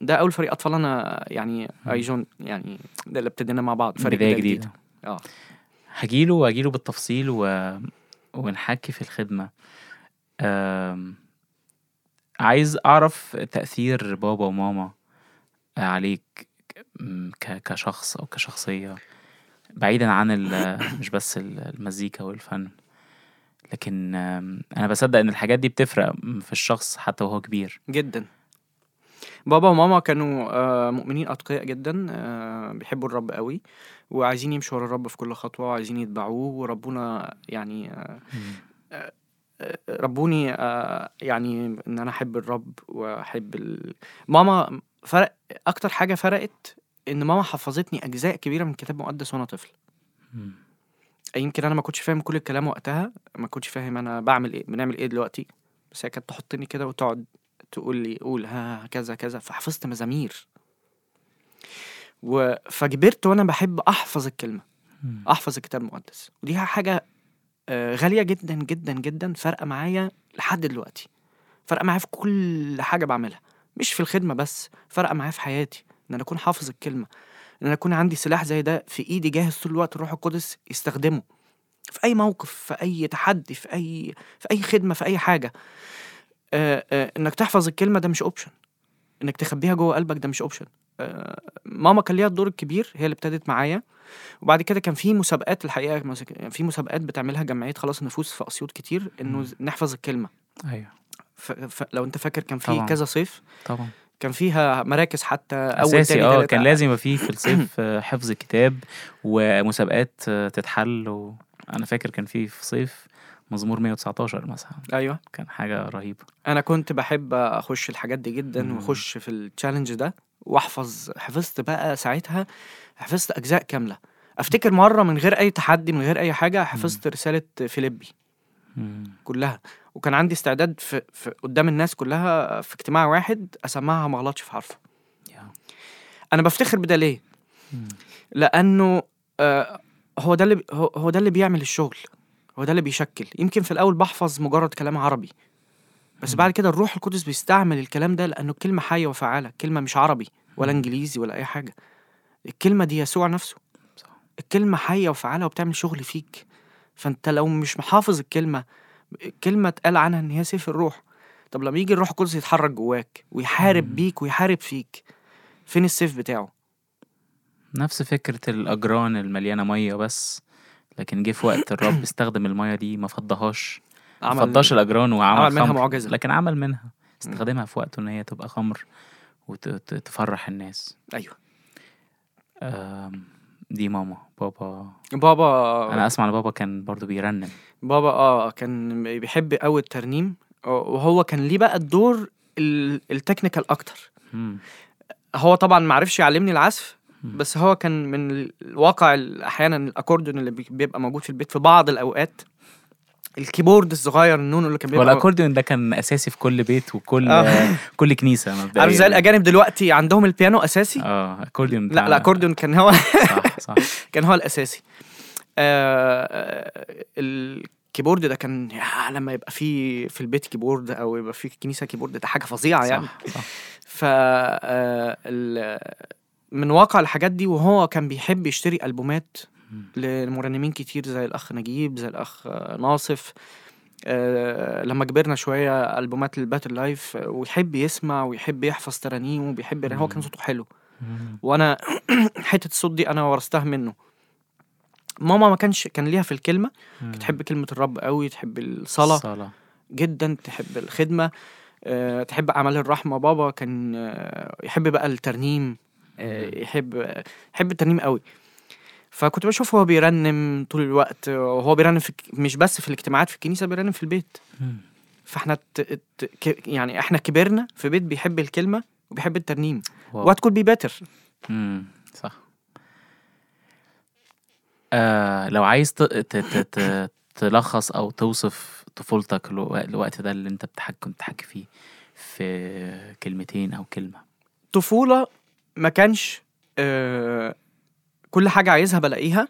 [SPEAKER 2] ده أول فريق أطفال أنا يعني
[SPEAKER 1] مم.
[SPEAKER 2] اي جون يعني ده اللي ابتدينا مع بعض فريق
[SPEAKER 1] بداية جديدة.
[SPEAKER 2] آه.
[SPEAKER 1] هجيله وهجيله بالتفصيل و... ونحكي في الخدمة. أم... عايز أعرف تأثير بابا وماما. عليك. كشخص أو كشخصية بعيدا عن ال... [COUGHS] مش بس ال- المزيكا والفن. لكن أنا بصدق إن الحاجات دي بتفرق في الشخص حتى وهو كبير.
[SPEAKER 2] جدا. بابا وماما كانوا آه، مؤمنين أتقياء جدا آه، بيحبوا الرب قوي وعايزين يمشوا ورا الرب في كل خطوة وعايزين يتبعوه وربنا يعني آه، ربوني يعني إن أنا أحب الرب وأحب ال... ماما فرق أكتر حاجة فرقت إن ماما حفظتني أجزاء كبيرة من الكتاب المقدس وأنا طفل. يمكن أنا ما كنتش فاهم كل الكلام وقتها ما كنتش فاهم أنا بعمل إيه بنعمل إيه دلوقتي. بس هي كانت تحطني كده وتقعد تقول لي قول ها كذا كذا. فحفظت مزامير. و... فكبرت وأنا بحب أحفظ
[SPEAKER 1] الكلمة.
[SPEAKER 2] أحفظ الكتاب المقدس. ودي حاجة آه، غالية جدا جدا جدا فارقة معايا لحد دلوقتي. فارقة معايا في كل حاجة بعملها. مش في الخدمة بس فارقه معايا في حياتي إن أنا أكون حافظ الكلمة إن أنا أكون عندي سلاح زي ده في إيدي جاهز طول الوقت الروح القدس يستخدمه في أي موقف في أي تحدي في أي في أي خدمة في أي حاجة. آه آه إنك تحفظ الكلمة ده مش اوبشن إنك تخبيها جوه قلبك ده مش اوبشن آه ماما كان ليها الدور الكبير هي اللي ابتدت معايا. وبعد كده كان في مسابقات الحقيقة في مسابقات بتعملها جمعية خلاص النفوس في أسيوط كتير إنه نحفظ الكلمة.
[SPEAKER 1] أيوه.
[SPEAKER 2] ف... ف... لو انت فاكر كان في. كذا صيف
[SPEAKER 1] طبعا.
[SPEAKER 2] كان فيها مراكز حتى أول
[SPEAKER 1] أساسي
[SPEAKER 2] آه
[SPEAKER 1] كان لازم يبقى فيه في [COUGHS] الصيف آه، حفظ كتاب ومسابقات آه، تتحل و... أنا فاكر كان في في صيف مزمور 119 مثلا.
[SPEAKER 2] أيوه.
[SPEAKER 1] كان حاجة رهيبة.
[SPEAKER 2] أنا كنت بحب أخش الحاجات دي جدا
[SPEAKER 1] مم.
[SPEAKER 2] وأخش في التشالنج ده وأحفظ. حفظت بقى ساعتها حفظت أجزاء كاملة. أفتكر مرة من غير أي تحدي من غير أي حاجة حفظت رسالة فيليبي.
[SPEAKER 1] مم.
[SPEAKER 2] كلها. وكان عندي استعداد في, في قدام الناس كلها في اجتماع واحد أسمعها ما غلطش في حرف
[SPEAKER 1] يا.
[SPEAKER 2] أنا بفتخر بده ليه. لأنه آه هو ده اللي هو ده اللي بيعمل الشغل هو ده اللي بيشكل يمكن في الأول بحفظ مجرد كلام عربي بس. بعد كده الروح القدس بيستعمل الكلام ده لأنه الكلمة حية وفعالة الكلمة مش عربي ولا. إنجليزي ولا أي حاجة الكلمة دي يسوع نفسه. الكلمة حية وفعالة وبتعمل شغل فيك فأنت لو مش محافظ الكلمة الكلمة اتقال عنها إن هي سيف الروح. طب لما يجي الروح القدس يتحرك جواك ويحارب. بيك ويحارب فيك فين السيف بتاعه؟
[SPEAKER 1] نفس فكرة الأجران المليانة مية بس لكن جه في وقت الرب [COUGHS] استخدم المية دي ما فضهاش. ما فضاش الأجران وعمل
[SPEAKER 2] عمل منها
[SPEAKER 1] خمر
[SPEAKER 2] معجزة.
[SPEAKER 1] لكن عمل منها. استخدمها في وقته إن هي تبقى خمر وتفرح الناس.
[SPEAKER 2] أيوه.
[SPEAKER 1] آم، دي ماما بابا.
[SPEAKER 2] بابا
[SPEAKER 1] أنا أسمع بابا كان برضو بيرنم.
[SPEAKER 2] بابا آه كان بيحب قوي الترنيم. وهو كان ليه بقى الدور ال- التكنيكال أكتر.
[SPEAKER 1] مم.
[SPEAKER 2] هو طبعا ما عرفش يعلمني العزف
[SPEAKER 1] مم.
[SPEAKER 2] بس هو كان من الواقع ال- أحيانا الأكورديون اللي بي- بيبقى موجود في البيت في بعض الأوقات. ال keyboard الصغير النونو اللي كان بيبقى
[SPEAKER 1] الأكورديون ده كان أساسي في كل بيت وكل
[SPEAKER 2] آه. [LAUGHS]
[SPEAKER 1] كل كنيسة مبدئيا.
[SPEAKER 2] عارف زي الأجانب دلوقتي عندهم البيانو أساسي؟
[SPEAKER 1] آه أكورديون
[SPEAKER 2] لا الأكورديون كان هو
[SPEAKER 1] صح صح. [LAUGHS]
[SPEAKER 2] كان هو الأساسي. آه آه، ال keyboard ده كان يا لما يبقى في في البيت keyboard أو يبقى في الكنيسه keyboard ده حاجة فظيعة يعني.
[SPEAKER 1] صح. صح
[SPEAKER 2] ف آه، من واقع الحاجات دي وهو كان بيحب يشتري
[SPEAKER 1] ألبومات.
[SPEAKER 2] لمرنمين كتير زي الأخ نجيب زي الأخ آه، ناصف. آه، لما كبرنا شوية ألبومات ال Better Life آه، ويحب يسمع ويحب يحفظ ترانيم وبيحب هو كان. صوته حلو. وأنا [CLEARS THROAT] حتة الصوت دي أنا ورثتها منه. ماما ما كانش كان ليها في
[SPEAKER 1] الكلمة.
[SPEAKER 2] تحب كلمة الرب قوي تحب الصلاة
[SPEAKER 1] الصلاة.
[SPEAKER 2] جدا تحب الخدمة آه، تحب أعمال الرحمة. بابا كان يحب بقى الترنيم يحب يحب الترنيم قوي. فكنت بشوف هو بيرنم طول الوقت وهو بيرنم في مش بس في الاجتماعات في الكنيسة بيرنم في البيت. فاحنا ت... ت... ك- يعني إحنا كبرنا في بيت بيحب الكلمة وبيحب الترنيم. What could be
[SPEAKER 1] better. صح آه لو عايز ت... ت... ت... ت... تلخص أو توصف طفولتك الو- الوقت ده اللي انت بتحكي كنت بتحكي فيه في كلمتين أو كلمة
[SPEAKER 2] طفولة ما كانش آه كل حاجة عايزها بلاقيها.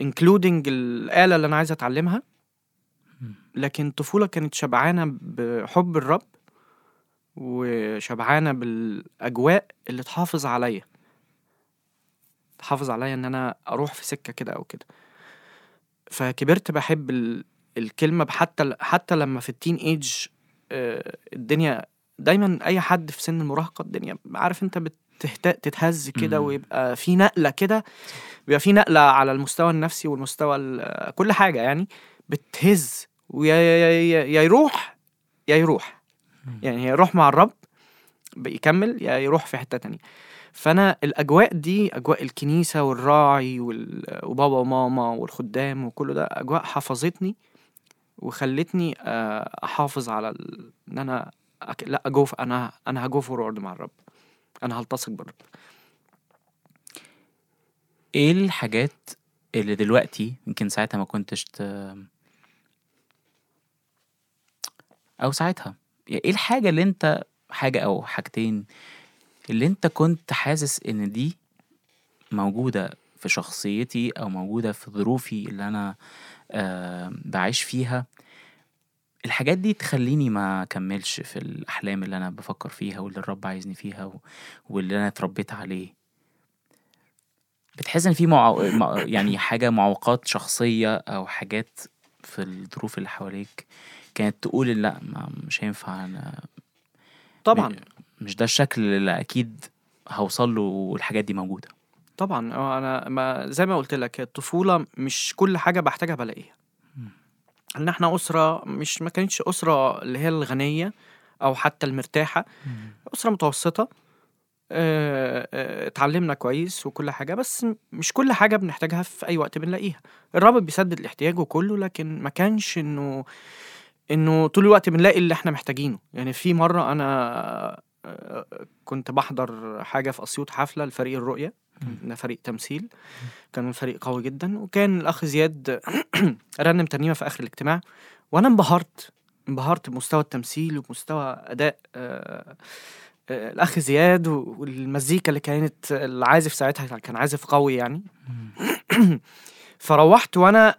[SPEAKER 2] انكلودنج الآلة اللي أنا عايز
[SPEAKER 1] أتعلمها.
[SPEAKER 2] لكن طفولة كانت شبعانة بحب الرب وشبعانة بالأجواء اللي تحافظ عليا تحافظ عليا إن أنا أروح في سكة كده أو كده فكبرت بحب ال... الكلمة حتى حتى لما في التين ايج آه، الدنيا دايما أي حد في سن المراهقة الدنيا عارف أنت بتهت... تتهز كده. ويبقى في نقلة كده بيبقى في نقلة على المستوى النفسي والمستوى ال- كل حاجة يعني بتهز ويا يا, يروح يا يروح يعني يروح مع الرب بيكمل يا يروح في حتة تانية فأنا الأجواء دي أجواء الكنيسة والراعي وال- وبابا وماما والخدام وكل ده أجواء حفظتني وخلتني آه، أحافظ على ال... إن أنا. لا اجو أنا أنا هجو فورورد مع الرب أنا هلتصق بالرب
[SPEAKER 1] إيه الحاجات اللي دلوقتي يمكن ساعتها ما كنتش ت... أو ساعتها؟ إيه الحاجة اللي أنت حاجة أو حاجتين اللي أنت كنت حاسس إن دي موجودة في شخصيتي أو موجودة في ظروفي اللي أنا آه بعيش فيها الحاجات دي تخليني ما اكملش في الأحلام اللي أنا بفكر فيها واللي الرب عايزني فيها و... واللي أنا اتربيت عليه. بتحس إن في معو... مع- يعني حاجة معوقات شخصية أو حاجات في الظروف اللي حواليك كانت تقول لأ ما مش هينفع أنا
[SPEAKER 2] طبعا.
[SPEAKER 1] مش ده الشكل اللي أكيد هوصل له والحاجات دي موجودة.
[SPEAKER 2] طبعا. أنا ما زي ما قلت لك الطفولة مش كل حاجة بحتاجها بلاقيها. إن إحنا أسرة مش ما كانتش أسرة اللي هي الغنية أو حتى المرتاحة. أسرة متوسطة. آه، آه، اتعلمنا كويس وكل حاجة بس مش كل حاجة بنحتاجها في أي وقت بنلاقيها. الرب بيسدد الاحتياج وكله لكن ما كانش إنه إنه طول الوقت بنلاقي اللي إحنا محتاجينه. يعني في مرة أنا كنت بحضر حاجة في أسيوط حفلة لفريق الرؤية. ده فريق تمثيل. كان فريق قوي جدا. وكان الأخ زياد [CLEARS THROAT] رنم ترنيمه في آخر الاجتماع. وأنا انبهرت. انبهرت بمستوى التمثيل ومستوى أداء آه، آه، الأخ زياد والمزيكا اللي كانت العازف ساعتها كان عازف قوي يعني. [CLEARS THROAT] فروحت وأنا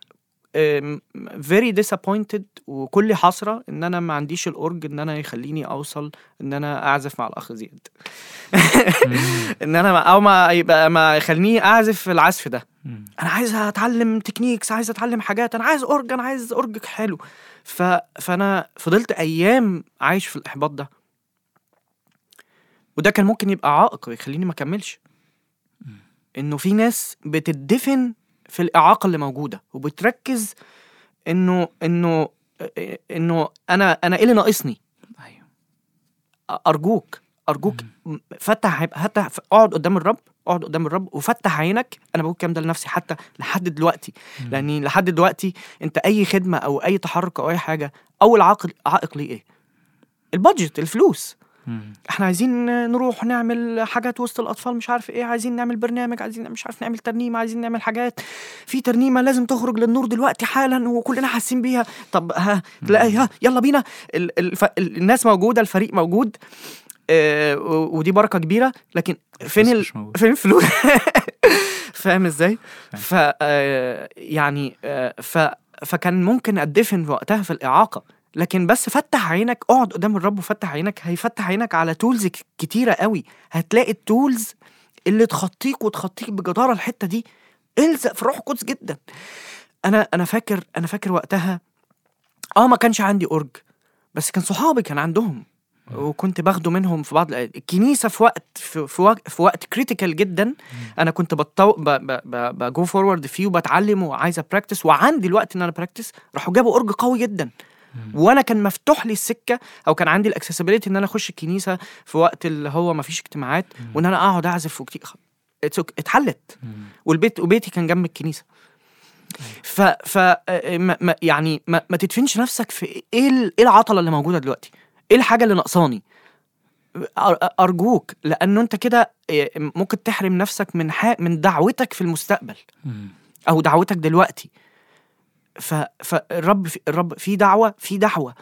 [SPEAKER 2] very disappointed وكل حسرة إن أنا ما عنديش الاورج إن أنا يخليني أوصل إن أنا أعزف مع الأخ زياد. [LAUGHS] إن أنا ما أو ما يبقى ما يخليني أعزف العزف ده. أنا عايز أتعلم techniques عايز أتعلم حاجات أنا عايز اورج أنا عايز اورج حلو. ف... فأنا فضلت أيام عايش في الإحباط ده. وده كان ممكن يبقى عائق يخليني ما أكملش. إنه في ناس بتدفن في الإعاقة اللي موجودة وبتركز إنه إنه إنه أنا أنا إيه اللي ناقصني؟
[SPEAKER 1] أيوه.
[SPEAKER 2] أرجوك أرجوك فتح حتى اقعد قدام الرب اقعد قدام الرب وفتح عينك. أنا بقول الكلام ده لنفسي حتى لحد دلوقتي. لأني لحد دلوقتي أنت أي خدمة أو أي تحرك أو أي حاجة أول عائق عائق ليه إيه؟ البادجت الفلوس. إحنا عايزين نروح نعمل حاجات وسط الأطفال مش عارف إيه عايزين نعمل برنامج عايزين مش عارف نعمل ترنيمة عايزين نعمل حاجات. في ترنيمة لازم تخرج للنور دلوقتي حالا وكلنا حاسين بيها. طب ها تلاقي ها يلا بينا. ال ال الناس موجودة الفريق موجود. و- ودي بركة كبيرة. لكن فين ال... فين الفلوس؟ [LAUGHS] فاهم إزاي؟ ف آه، يعني آه، ف فكان ممكن أدفن وقتها في الإعاقة. لكن بس فتح عينك اقعد قدام الرب وفتح عينك هيفتح عينك على tools ك- كتيرة قوي. هتلاقي ال tools اللي تخطيك وتخطيك بجدارة الحتة دي. الزق في الروح القدس جدا. أنا أنا فاكر أنا فاكر وقتها آه ما كانش عندي أورج بس كان صحابي كان عندهم. وكنت باخده منهم في بعض الكنيسة في وقت في, في وقت في وقت critical جدا. أنا كنت بتطو... ب... ب... ب... ب go forward فيه وبتعلم وعايز ا practice وعندي الوقت إن أنا practice راحوا جابوا أورج قوي جدا. وأنا كان مفتوح لي السكة أو كان عندي ال accessibility ان أنا اخش الكنيسة في وقت اللي هو ما فيش اجتماعات وان أنا اقعد اعزف وكتير. اتحلت. والبيت وبيتي كان جنب الكنيسة ف ف آه، ما ما- يعني ما, ما تدفنش نفسك في إيه إيه العطلة اللي موجودة دلوقتي إيه الحاجة اللي ناقصاني أرجوك لأنه انت كده آه، ممكن تحرم نفسك من. من دعوتك في المستقبل. أو دعوتك دلوقتي. فالرب في... الرب في دعوة في دعوة.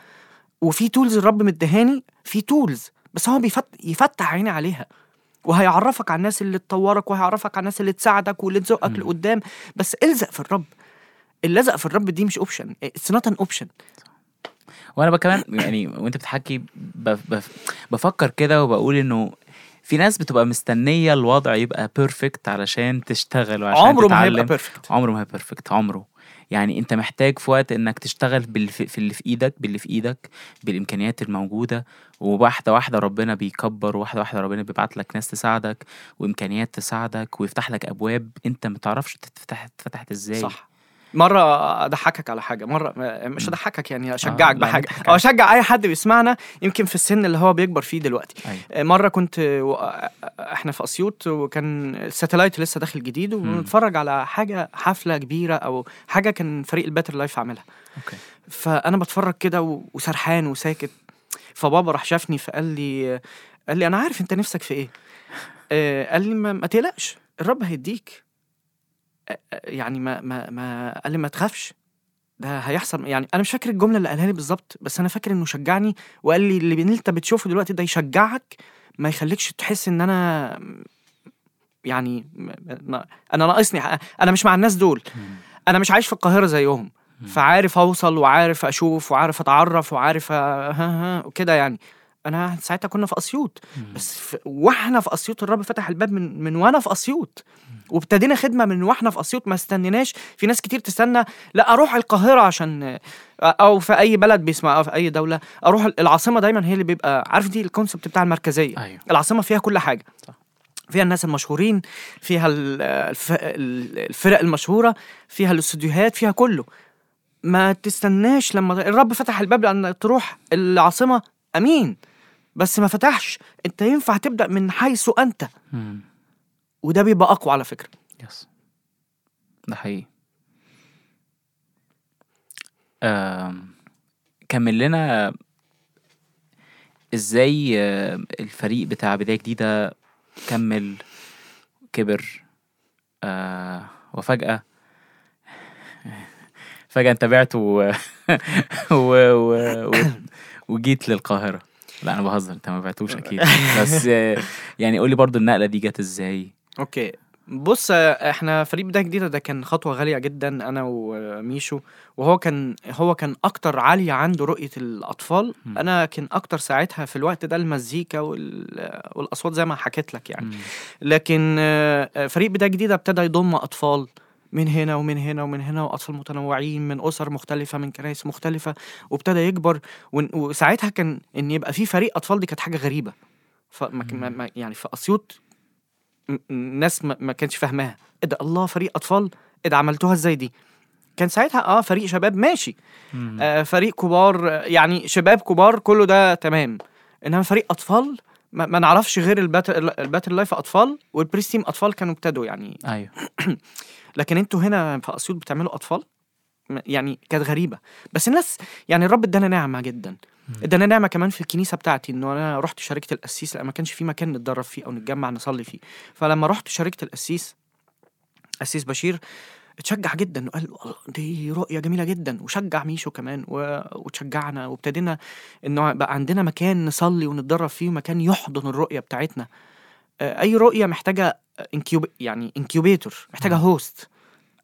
[SPEAKER 2] وفي tools الرب مدهاني في tools بس هو بيفت... يفتح عيني عليها. وهيعرفك على الناس اللي تطورك وهيعرفك على الناس اللي تساعدك واللي تزقك. لقدام. بس الزق في الرب. اللزق في الرب دي مش option it's not an
[SPEAKER 1] option وأنا كمان يعني وأنت بتحكي بف بف بفكر كده وبقول إنه في ناس بتبقى مستنية الوضع يبقى perfect علشان تشتغل وعشان
[SPEAKER 2] عمره ما هيبقى. perfect
[SPEAKER 1] عمره ما هي perfect عمره. يعني انت محتاج في وقت انك تشتغل. في اللي في إيدك باللي في إيدك بالامكانيات الموجودة وواحدة واحدة ربنا بيكبر واحدة واحدة ربنا بيبعت لك ناس تساعدك وامكانيات تساعدك ويفتح لك ابواب انت ما تعرفش تتفتح اتفتحت إزاي
[SPEAKER 2] صح مرة أضحكك على حاجة مرة مش
[SPEAKER 1] مم.
[SPEAKER 2] أضحكك يعني أشجعك
[SPEAKER 1] لا،
[SPEAKER 2] بحاجة.
[SPEAKER 1] نضحك
[SPEAKER 2] أو
[SPEAKER 1] عادي.
[SPEAKER 2] أشجع أي حد بيسمعنا يمكن في السن اللي هو بيكبر فيه دلوقتي.
[SPEAKER 1] أيوه.
[SPEAKER 2] مرة كنت و- إحنا في أسيوط وكان ال satellite لسه داخل جديد وبنتفرج على حاجة حفلة كبيرة أو حاجة كان فريق ال Better Life عاملها.
[SPEAKER 1] أوكي.
[SPEAKER 2] فأنا بتفرج كده و- وسرحان وساكت. فبابا راح شافني فقال لي قال لي أنا عارف أنت نفسك في إيه. آه، قال لي ما, ما تقلقش الرب هيديك. آه، آه، يعني ما ما ما قال لي ما تخافش. ده هيحصل. يعني أنا مش فاكر الجملة اللي قالها لي بالظبط بس أنا فاكر إنه شجعني وقال لي اللي أنت بتشوفه دلوقتي ده يشجعك ما يخليكش تحس إن أنا يعني أنا ناقصني أنا مش مع الناس دول. أنا مش عايش في القاهرة زيهم. فعارف أوصل وعارف أشوف وعارف أتعرف وعارف أ- ها ها وكده يعني. أنا ساعتها كنا في أسيوط. بس في وإحنا في أسيوط الرب فتح الباب من من وأنا في أسيوط. وابتدينا خدمة من وإحنا في أسيوط ما استنيناش. في ناس كتير تستنى لا أروح القاهرة عشان أو في أي بلد بيسمع أو في أي دولة أروح العاصمة دايما هي اللي بيبقى عارف دي الكونسبت بتاع المركزية؟
[SPEAKER 1] أيوه.
[SPEAKER 2] العاصمة فيها كل حاجة.
[SPEAKER 1] صح.
[SPEAKER 2] فيها الناس المشهورين فيها ال- الف- الفرق المشهورة فيها الاستوديوهات فيها كله. ما تستناش لما الرب فتح الباب لأن تروح العاصمة أمين. بس ما فتحش. أنت ينفع تبدأ من حيث أنت.
[SPEAKER 1] مم.
[SPEAKER 2] وده بيبقى أقوى على فكرة.
[SPEAKER 1] يس ده حقيقي. كمل لنا إزاي الفريق بتاع بداية جديدة كمل كبر آه وفجأة [LAUGHS] فجأة أنت بعت [LAUGHS] و... و... و... وجيت للقاهرة. لا أنا بهزر أنت ما بعتوش أكيد. بس آه، يعني قولي برضو النقلة دي جت إزاي؟
[SPEAKER 2] أوكي. بص إحنا فريق بداية جديدة ده كان خطوة غالية جدا أنا وميشو. وهو كان هو كان أكتر عالية عنده رؤية الأطفال.
[SPEAKER 1] مم.
[SPEAKER 2] أنا كان أكتر ساعتها في الوقت ده المزيكا وال- والأصوات زي ما حكيت لك يعني.
[SPEAKER 1] مم.
[SPEAKER 2] لكن آه، فريق بداية جديدة ابتدى يضم أطفال من هنا ومن هنا ومن هنا وأطفال متنوعين من أسر مختلفة من كنائس مختلفة وابتدى يكبر. وساعتها كان إن يبقى في فريق أطفال دي كانت حاجة غريبة. فما يعني في اسيوط الناس ما ما كانش فاهماها. إيه ده الله فريق أطفال إيه ده عملتوها إزاي دي؟ كان ساعتها آه فريق شباب ماشي. آه فريق كبار يعني شباب كبار كله ده تمام. إنما فريق أطفال ما, ما نعرفش غير ال Better ال Better Life أطفال وال Praise Team أطفال كانوا ابتدوا يعني.
[SPEAKER 1] أيوه. [CLEARS THROAT]
[SPEAKER 2] لكن أنتوا هنا في أسيوط بتعملوا أطفال؟ يعني كانت غريبة. بس الناس يعني الرب ادانا نعمة جدا. ادانا نعمة كمان في الكنيسة بتاعتي إنه أنا رحت شاركت القسيس لأن ما كانش في مكان نتدرب فيه أو نتجمع نصلي فيه. فلما رحت شاركت القسيس قسيس بشير اتشجع جدا وقال والله دي رؤية جميلة جدا. وشجع ميشو كمان و... وتشجعنا وابتدينا إنه بقى عندنا مكان نصلي ونتدرب فيه مكان يحضن الرؤية بتاعتنا. آه، أي رؤية محتاجة incub يعني incubator محتاجة host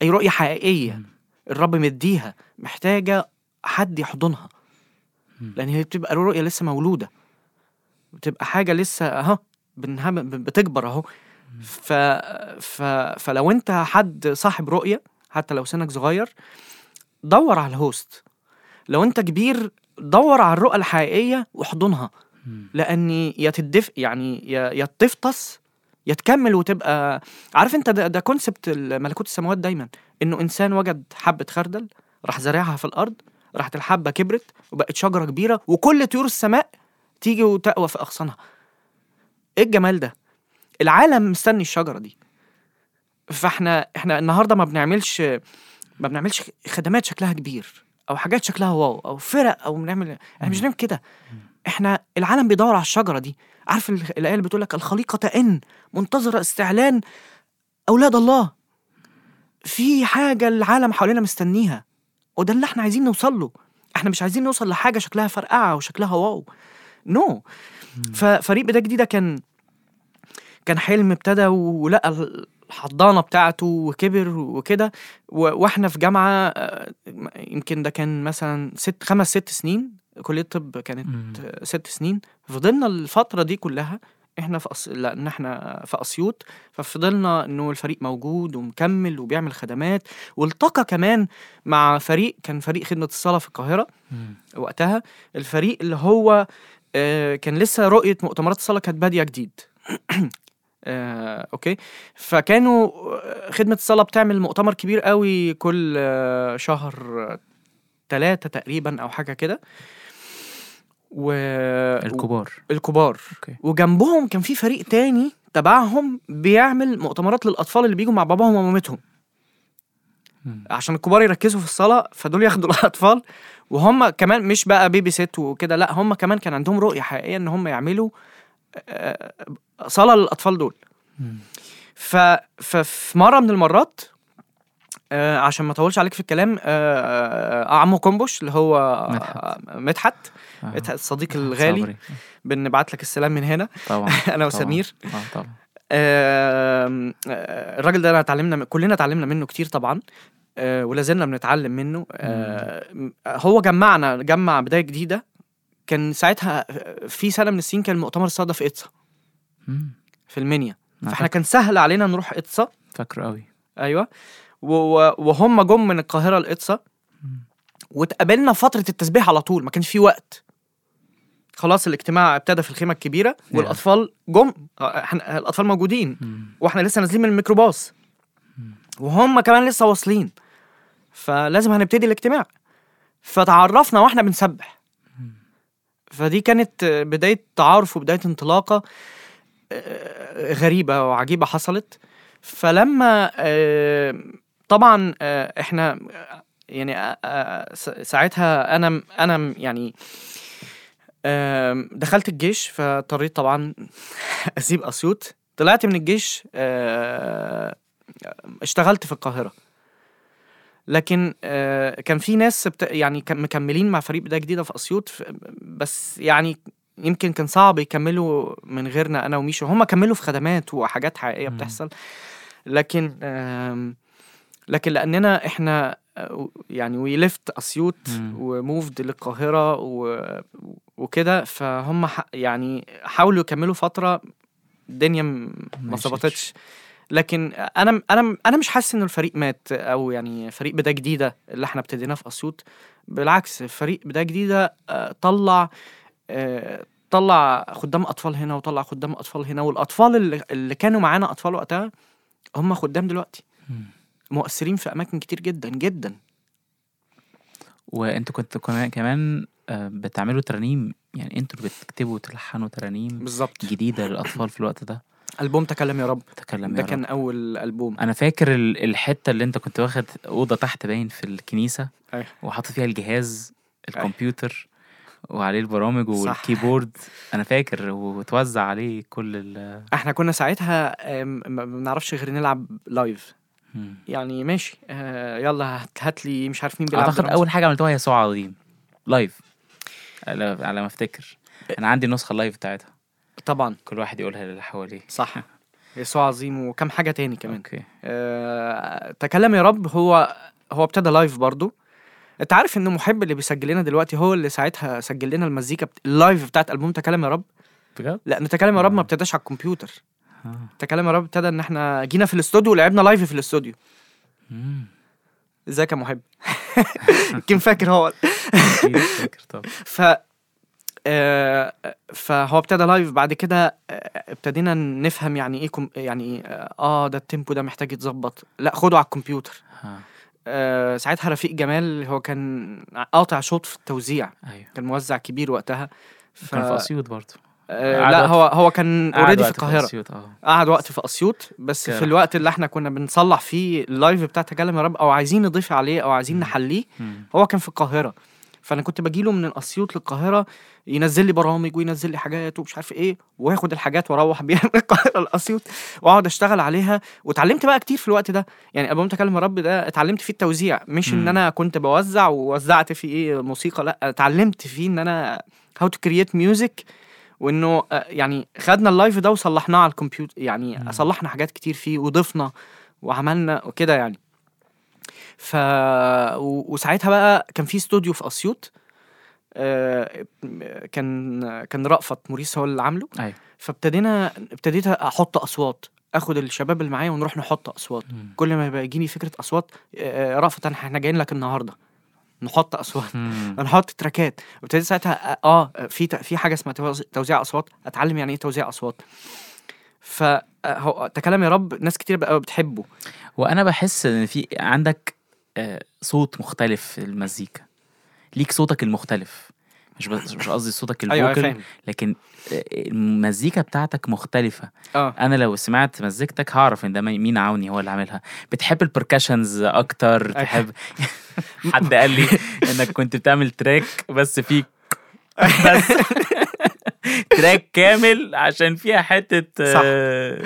[SPEAKER 2] أي رؤية حقيقية
[SPEAKER 1] مم.
[SPEAKER 2] الرب مديها محتاجة حد يحضنها. لأن هي بتبقى رؤية لسه مولودة. بتبقى حاجة لسه أهو بتكبر أهو. ف... ف... فلو أنت حد صاحب رؤية حتى لو سنك صغير دور على ال host لو أنت كبير دور على الرؤى الحقيقية واحضنها. لأن يا تدف يعني يا يا تفطس يا تكمل وتبقى عارف أنت ده, ده concept ملكوت السماوات دايما. إنه إنسان وجد حبة خردل راح زارعها في الأرض راحت الحبة كبرت وبقت شجرة كبيرة وكل طيور السماء تيجي وتقوى في أغصانها. إيه الجمال ده؟ العالم مستني الشجرة دي. فإحنا إحنا النهارده ما بنعملش ما بنعملش خدمات شكلها كبير أو حاجات شكلها واو أو فرق أو بنعمل إحنا مش بنعمل كده. إحنا العالم بيدور على الشجرة دي. عارف ال- الايه اللي بتقول لك الخليقة تئن منتظره استعلان أولاد الله. في حاجة العالم حوالينا مستنيها. وده اللي إحنا عايزين نوصل له. إحنا مش عايزين نوصل لحاجة شكلها فرقعة وشكلها wow. No ففريق بداية جديدة كان كان حلم ابتدى ولقى الحضانة بتاعته وكبر وكده. وإحنا في جامعة آه، يمكن ده كان مثلا ست خمس ست سنين. كلية طب كانت
[SPEAKER 1] مم.
[SPEAKER 2] ست سنين. فضلنا الفترة دي كلها إحنا في أص... لأن إحنا في أسيوط ففضلنا إنه الفريق موجود ومكمل وبيعمل خدمات والتقى كمان مع فريق كان فريق خدمة الصلاه في القاهرة
[SPEAKER 1] مم.
[SPEAKER 2] وقتها الفريق اللي هو آه، كان لسه رؤية مؤتمرات الصلاه كانت بادية جديد. [CLEARS THROAT] آه، أوكي؟ فكانوا آه، خدمة الصلاه بتعمل مؤتمر كبير قوي كل آه، شهر ثلاثة تقريبا أو حاجة كده. و
[SPEAKER 1] الكبار.
[SPEAKER 2] الكبار.
[SPEAKER 1] Okay.
[SPEAKER 2] وجنبهم كان في فريق تاني تبعهم بيعمل مؤتمرات للأطفال اللي بيجوا مع باباهم ومامتهم. عشان الكبار يركزوا في الصلاة فدول [LAUGHS] ياخدوا الأطفال. وهم كمان مش بقى baby sit وكده لا هم كمان كان عندهم رؤية حقيقية إن هم يعملوا آه، صلاة للأطفال دول. ف... ففي مرة من المرات آه عشان ما اطولش عليك في الكلام آه آه عمو كومبوش اللي هو
[SPEAKER 1] مدحت.
[SPEAKER 2] آه، مدحت
[SPEAKER 1] آه.
[SPEAKER 2] الصديق
[SPEAKER 1] صبري.
[SPEAKER 2] الغالي بنبعت لك السلام من هنا.
[SPEAKER 1] طبعا [LAUGHS]
[SPEAKER 2] أنا
[SPEAKER 1] طبعاً.
[SPEAKER 2] وسمير.
[SPEAKER 1] طبعا
[SPEAKER 2] آم، آه، الراجل ده أنا اتعلمنا كلنا اتعلمنا منه كتير طبعا آه، ولا زلنا بنتعلم منه. آه، م- هو جمعنا جمع بداية جديدة. كان ساعتها في سنة من السنين كان مؤتمر الصدى في إتسا.
[SPEAKER 1] مم.
[SPEAKER 2] في المنيا. فإحنا كان سهل علينا نروح إتسا.
[SPEAKER 1] فاكره قوي
[SPEAKER 2] أيوه. وهم جم من القاهرة
[SPEAKER 1] مم.
[SPEAKER 2] واتقابلنا فترة التسبيح على طول ما كانش في وقت. خلاص الاجتماع ابتدى في الخيمة الكبيرة والأطفال جم. آه، إحنا الأطفال موجودين. وإحنا لسه نازلين من الميكروباص. وهم كمان لسه واصلين. فلازم هنبتدي الاجتماع. فتعرفنا وإحنا بنسبح. فدي كانت بداية تعارف وبداية انطلاقة آه، غريبة وعجيبة حصلت. فلما آه، طبعا آه، إحنا آه، يعني آه، ساعتها أنا أنا يعني دخلت الجيش فاضطريت طبعا [LAUGHS] أسيب أسيوط طلعت من الجيش اشتغلت في القاهرة لكن كان في ناس. يعني مكملين مع فريق بدايه جديده في أسيوط بس يعني يمكن كان صعب يكملوا من غيرنا أنا وميشو هم كملوا في خدمات وحاجات
[SPEAKER 1] حقيقية.
[SPEAKER 2] بتحصل لكن لكن لأننا إحنا آه، يعني we left اسيوط.
[SPEAKER 1] و
[SPEAKER 2] moved للقاهرة و... وكده فهم ح... يعني حاولوا يكملوا فترة الدنيا ما. ظبطتش لكن أنا أنا أنا مش حاسس إن الفريق مات أو يعني فريق بدايه جديده اللي إحنا ابتديناه في اسيوط بالعكس فريق بدايه جديده آه، طلع آه، طلع خدام أطفال هنا وطلع خدام أطفال هنا والأطفال اللي, اللي كانوا معانا أطفال وقتها هم خدام دلوقتي. مؤثرين في أماكن كتير جدا جدا.
[SPEAKER 1] وانتوا كنتوا كمان آه، بتعملوا ترانيم يعني أنتوا اللي بتكتبوا وتلحنوا ترانيم
[SPEAKER 2] بالظبط.
[SPEAKER 1] جديدة للأطفال في الوقت ده.
[SPEAKER 2] ألبوم تكلم يا رب.
[SPEAKER 1] تكلم
[SPEAKER 2] ده
[SPEAKER 1] يا
[SPEAKER 2] كان
[SPEAKER 1] رب.
[SPEAKER 2] أول ألبوم.
[SPEAKER 1] أنا فاكر ال- الحتة اللي انت كنت واخد أوضة تحت باين في الكنيسة
[SPEAKER 2] أيوة.
[SPEAKER 1] وحاطط فيها الجهاز الكمبيوتر وعليه البرامج
[SPEAKER 2] صح.
[SPEAKER 1] والكيبورد. أنا فاكر وتوزع عليه كل ال
[SPEAKER 2] إحنا كنا ساعتها ما بنعرفش غير نلعب
[SPEAKER 1] live.
[SPEAKER 2] يعني ماشي. آه يلا هات- لي مش عارف مين بيلعب أعتقد.
[SPEAKER 1] أول حاجة عملتوها يسوع عظيم live على على ما أفتكر. أنا عندي النسخة ال live بتاعتها.
[SPEAKER 2] طبعا.
[SPEAKER 1] كل واحد يقولها للي حواليه.
[SPEAKER 2] صح. [LAUGHS] يسوع عظيم وكم حاجة تاني كمان.
[SPEAKER 1] Okay.
[SPEAKER 2] آه تكلم يا رب هو هو ابتدى live برضو. أنت عارف ان محب اللي بيسجل لنا دلوقتي هو اللي ساعتها سجل لنا المزيكا بت... ال live بتاعت ألبوم تكلم يا رب؟
[SPEAKER 1] بجد؟
[SPEAKER 2] لا تكلم يا رب ما. ابتداش على الكمبيوتر. تكلم يا رب ابتدى ان إحنا جينا في الاستوديو ولعبنا live في الاستوديو. ازيك يا محب؟ [LAUGHS] يمكن فاكر هو.
[SPEAKER 1] فاكر طبعا.
[SPEAKER 2] ف آه، فهو ابتدى live بعد كده آه، ابتدينا نفهم يعني إيه كم يعني آه ده ال tempo ده محتاج يتظبط. لا خده على الكمبيوتر. آه ساعتها رفيق جمال هو كان قاطع شوط في التوزيع.
[SPEAKER 1] أيوه.
[SPEAKER 2] كان موزع كبير وقتها. ف...
[SPEAKER 1] كان في أسيوط برضه.
[SPEAKER 2] آه لا هو هو كان already في القاهرة.
[SPEAKER 1] اسيوط آه.
[SPEAKER 2] قعد وقت في اسيوط بس
[SPEAKER 1] كده.
[SPEAKER 2] في الوقت اللي إحنا كنا بنصلح فيه ال live بتاع تكلم يا رب أو عايزين نضيف عليه أو عايزين نحليه. هو كان في القاهرة. فأنا كنت بجيله من اسيوط للقاهرة ينزل لي برامج وينزل لي حاجات ومش عارف إيه وآخد الحاجات وأروح بيها [LAUGHS] من القاهرة لاسيوط وأقعد أشتغل عليها. واتعلمت بقى كتير في الوقت ده. يعني ألبوم تكلم يا رب ده اتعلمت فيه التوزيع. مش
[SPEAKER 1] إن.
[SPEAKER 2] أنا كنت بوزع ووزعت فيه إيه موسيقى لا اتعلمت فيه إن أنا how to create music وإنه آه، يعني خدنا ال live ده وصلحناه على الكمبيوتر يعني
[SPEAKER 1] مم.
[SPEAKER 2] صلحنا حاجات كتير فيه وضفنا وعملنا وكده يعني. ف وساعتها بقى كان في استوديو في أسيوط آه، كان كان رأفت موريس هو اللي عامله.
[SPEAKER 1] أيوه.
[SPEAKER 2] فابتدينا ابتديت أحط أصوات آخد الشباب اللي معايا ونروح نحط أصوات.
[SPEAKER 1] مم.
[SPEAKER 2] كل ما يبقى يجيني فكرة أصوات آه، رأفت إحنا جايين لك النهارده. نحط
[SPEAKER 1] أصوات. [LAUGHS]
[SPEAKER 2] نحط تراكات. وابتديت ساعتها آه في في حاجة اسمها توز- توزيع أصوات. أتعلم يعني إيه توزيع أصوات. ف آه، هو تكلم يا رب ناس كتير بقى بتحبه.
[SPEAKER 1] وأنا بحس إن في عندك آه، صوت مختلف في المزيكا. ليك صوتك المختلف. مش بس مش قصدي صوتك
[SPEAKER 2] أيوه أيوة،
[SPEAKER 1] الفوكل
[SPEAKER 2] فاهم.
[SPEAKER 1] لكن المزيكا بتاعتك مختلفة.
[SPEAKER 2] آه.
[SPEAKER 1] أنا لو سمعت مزيكتك هعرف إن ده مي- مين عوني هو اللي عاملها. بتحب ال percussions أكتر؟
[SPEAKER 2] أيوة.
[SPEAKER 1] تحب [LAUGHS] حد قال لي إنك كنت بتعمل track بس فيه بس [LAUGHS] track كامل عشان فيها حتة آه،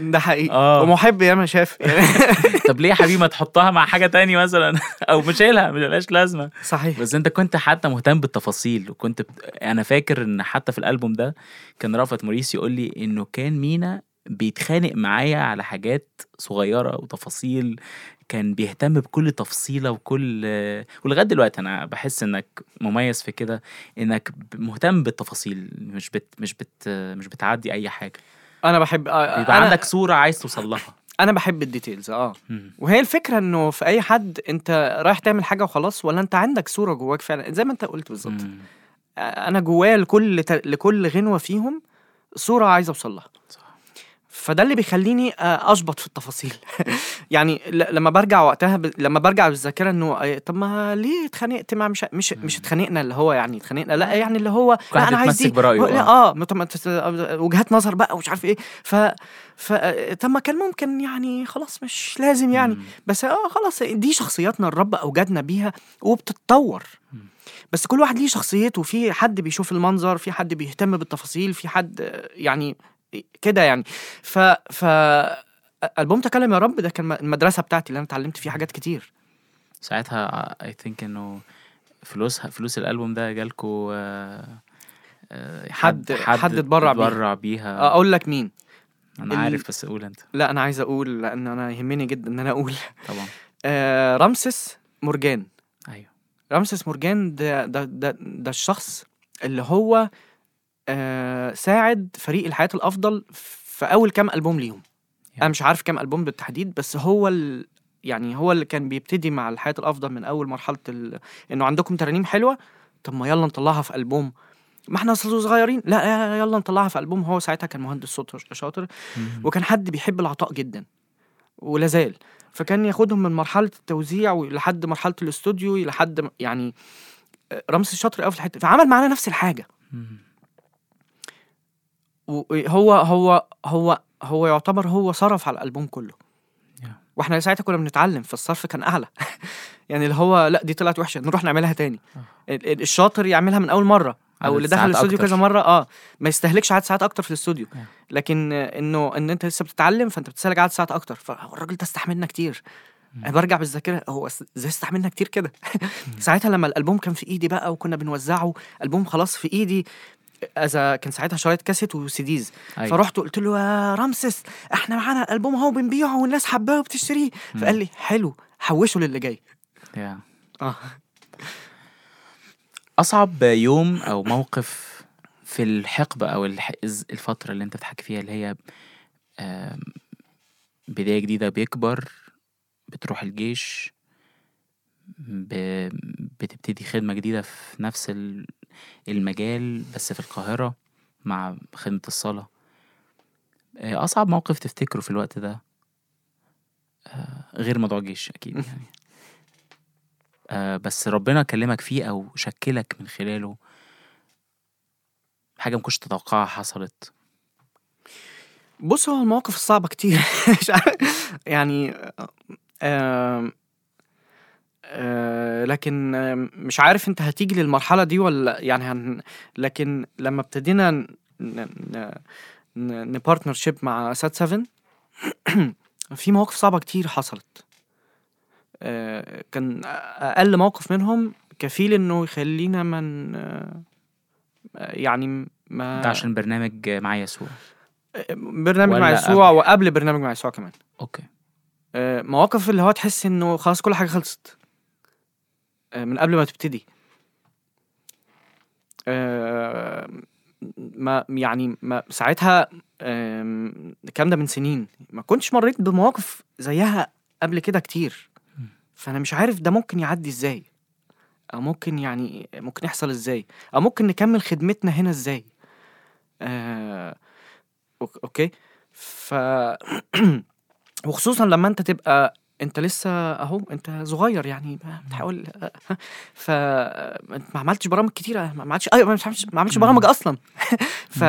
[SPEAKER 2] ده حقيقي.
[SPEAKER 1] آه.
[SPEAKER 2] ومحب ياما شاف. [LAUGHS]
[SPEAKER 1] طب ليه يا حبيبي ما تحطها مع حاجة تاني مثلا؟ [LAUGHS] أو مش شايلها ملهاش لازمة.
[SPEAKER 2] صحيح.
[SPEAKER 1] بس أنت كنت حتى مهتم بالتفاصيل وكنت بت... أنا فاكر إن حتى في الألبوم ده كان رأفت موريس يقول لي إنه كان مينا بيتخانق معايا على حاجات صغيرة وتفاصيل كان بيهتم بكل تفصيلة وكل ولغاية دلوقتي أنا بحس إنك مميز في كده إنك ب- مهتم بالتفاصيل مش بت... مش بت... مش بتعدي أي حاجة.
[SPEAKER 2] أنا بحب آه،
[SPEAKER 1] بيبقى
[SPEAKER 2] أنا
[SPEAKER 1] عندك صورة عايز توصل لها
[SPEAKER 2] أنا بحب ال details
[SPEAKER 1] آه.
[SPEAKER 2] وهي الفكرة إنه في أي حد أنت رايح تعمل حاجة وخلاص ولا أنت عندك صورة جواك فعلا زي ما أنت قلت بالظبط
[SPEAKER 1] مم.
[SPEAKER 2] أنا جوايا لكل لكل غنوة فيهم صورة عايز أوصل لها
[SPEAKER 1] صح.
[SPEAKER 2] فده اللي بيخليني آه، أشبط في التفاصيل. يعني لما برجع وقتها ب... لما برجع بالذاكرة إنه آه، طب ما ليه اتخانقت؟ مع مش مش مش اتخانقنا اللي هو يعني اتخانقنا لا يعني اللي هو لا أنا عايز دي.
[SPEAKER 1] آه.
[SPEAKER 2] آه تس- وجهات نظر بقى ومش عارف إيه. ف ف آه، طب ما كان ممكن يعني خلاص مش لازم يعني. بس آه خلاص دي شخصياتنا الرب أوجدنا بيها وبتتطور. بس كل واحد ليه شخصيته. في حد بيشوف المنظر في حد بيهتم بالتفاصيل في حد آه، يعني كده يعني. ف ف ألبوم تكلم يا رب ده كان المدرسة بتاعتي اللي أنا اتعلمت فيه حاجات كتير.
[SPEAKER 1] ساعتها اي ثينك إنه فلوسها فلوس الألبوم ده جالكوا آه، آه،
[SPEAKER 2] حد- حد اتبرع بيها.
[SPEAKER 1] اتبرع بيها.
[SPEAKER 2] أقول لك مين.
[SPEAKER 1] أنا
[SPEAKER 2] ال-
[SPEAKER 1] عارف بس قول أنت.
[SPEAKER 2] لا أنا عايز أقول لأن أنا يهمني جدا إن أنا أقول.
[SPEAKER 1] طبعا. [LAUGHS]
[SPEAKER 2] آه رمسس مورجان.
[SPEAKER 1] أيوه.
[SPEAKER 2] رمسيس مورجان ده ده ده, ده الشخص اللي هو آه ساعد فريق الحياة الأفضل في أول كام ألبوم ليهم. أنا مش عارف كام ألبوم بالتحديد بس هو ال يعني هو اللي كان بيبتدي مع الحياة الأفضل من أول مرحلة ال... إنه عندكم ترانيم حلوة طب ما يلا نطلعها في ألبوم. ما إحنا صغيرين. لا لا- يلا نطلعها في ألبوم. هو ساعتها كان مهندس صوت شاطر. وكان حد بيحب العطاء جدا ولا زال. فكان ياخدهم من مرحلة التوزيع لحد مرحلة الاستوديو لحد يعني رمسي شاطر قوي في الحتة. فعمل معانا نفس
[SPEAKER 1] الحاجة.
[SPEAKER 2] وهو هو هو هو يعتبر هو صرف على الألبوم كله.
[SPEAKER 1] Yeah.
[SPEAKER 2] وإحنا ساعتها كنا بنتعلم فالصرف كان أعلى. [LAUGHS] يعني اللي هو لأ دي طلعت وحشة نروح نعملها تاني. ال- الشاطر يعملها من أول مرة
[SPEAKER 1] أو
[SPEAKER 2] اللي دخل الاستوديو. كذا مرة آه. ما يستهلكش عدد ساعات أكتر في الاستوديو.
[SPEAKER 1] Yeah.
[SPEAKER 2] لكن إنه إن أنت لسه بتتعلم فأنت بتستهلك عدد ساعات أكتر. فالراجل ده استحملنا كتير. أنا برجع بالذاكرة هو إزاي استحملنا كتير كده؟ [LAUGHS] ساعتها لما الألبوم كان في إيدي بقى وكنا بنوزعه ألبوم خلاص في إيدي إذا كان ساعتها شرايط كاسيت وسيديز.
[SPEAKER 1] أيوة.
[SPEAKER 2] فرحت قلت له يا رمسس إحنا معانا الالبوم أهو بنبيعه والناس حباه وبتشتريه. فقال لي حلو حوشه للي جاي.
[SPEAKER 1] Yeah.
[SPEAKER 2] آه.
[SPEAKER 1] أصعب يوم أو موقف في الحقبة أو الفترة اللي أنت بتحكي فيها اللي هي بداية جديدة بيكبر بتروح الجيش بتبتدي خدمة جديدة في نفس المجال بس في القاهرة مع خدمة الصلاه آه، أصعب موقف تفتكره في الوقت ده؟ آه، غير موضوع الجيش أكيد يعني. [LAUGHS] آه، بس ربنا كلمك فيه أو شكلك من خلاله حاجة ما كنتش تتوقعها حصلت.
[SPEAKER 2] بص هو المواقف الصعبة كتير. [LAUGHS] يعني آه، لكن آم، مش عارف انت هتيجي للمرحلة دي ولا يعني هن لكن لما ابتدينا ن- ن- ن- نبارتنرشيب مع سات 7 [CLEARS THROAT] في مواقف صعبة كتير حصلت. آه، كان أقل موقف منهم كفيل إنه يخلينا من آه، يعني ما
[SPEAKER 1] ده عشان برنامج مع يسوع.
[SPEAKER 2] برنامج مع يسوع وقبل برنامج مع يسوع كمان.
[SPEAKER 1] أوكي.
[SPEAKER 2] آه، مواقف اللي هو تحس إنه خلاص كل حاجة خلصت. آه، من قبل ما تبتدي. آه، ما يعني ما ساعتها الكلام ده من سنين. ما كنتش مريت بمواقف زيها قبل كده كتير. فأنا مش عارف ده ممكن يعدي إزاي أو ممكن يعني ممكن يحصل إزاي أو ممكن نكمل خدمتنا هنا إزاي. آه أوكي. ف [CLEARS THROAT] وخصوصا لما أنت تبقى أنت لسه أهو أنت صغير يعني بتحاول [LAUGHS] ف ما عملتش برامج كتيرة ما عملتش أيوه ما عملتش ما عملتش برامج أصلا. [LAUGHS] ف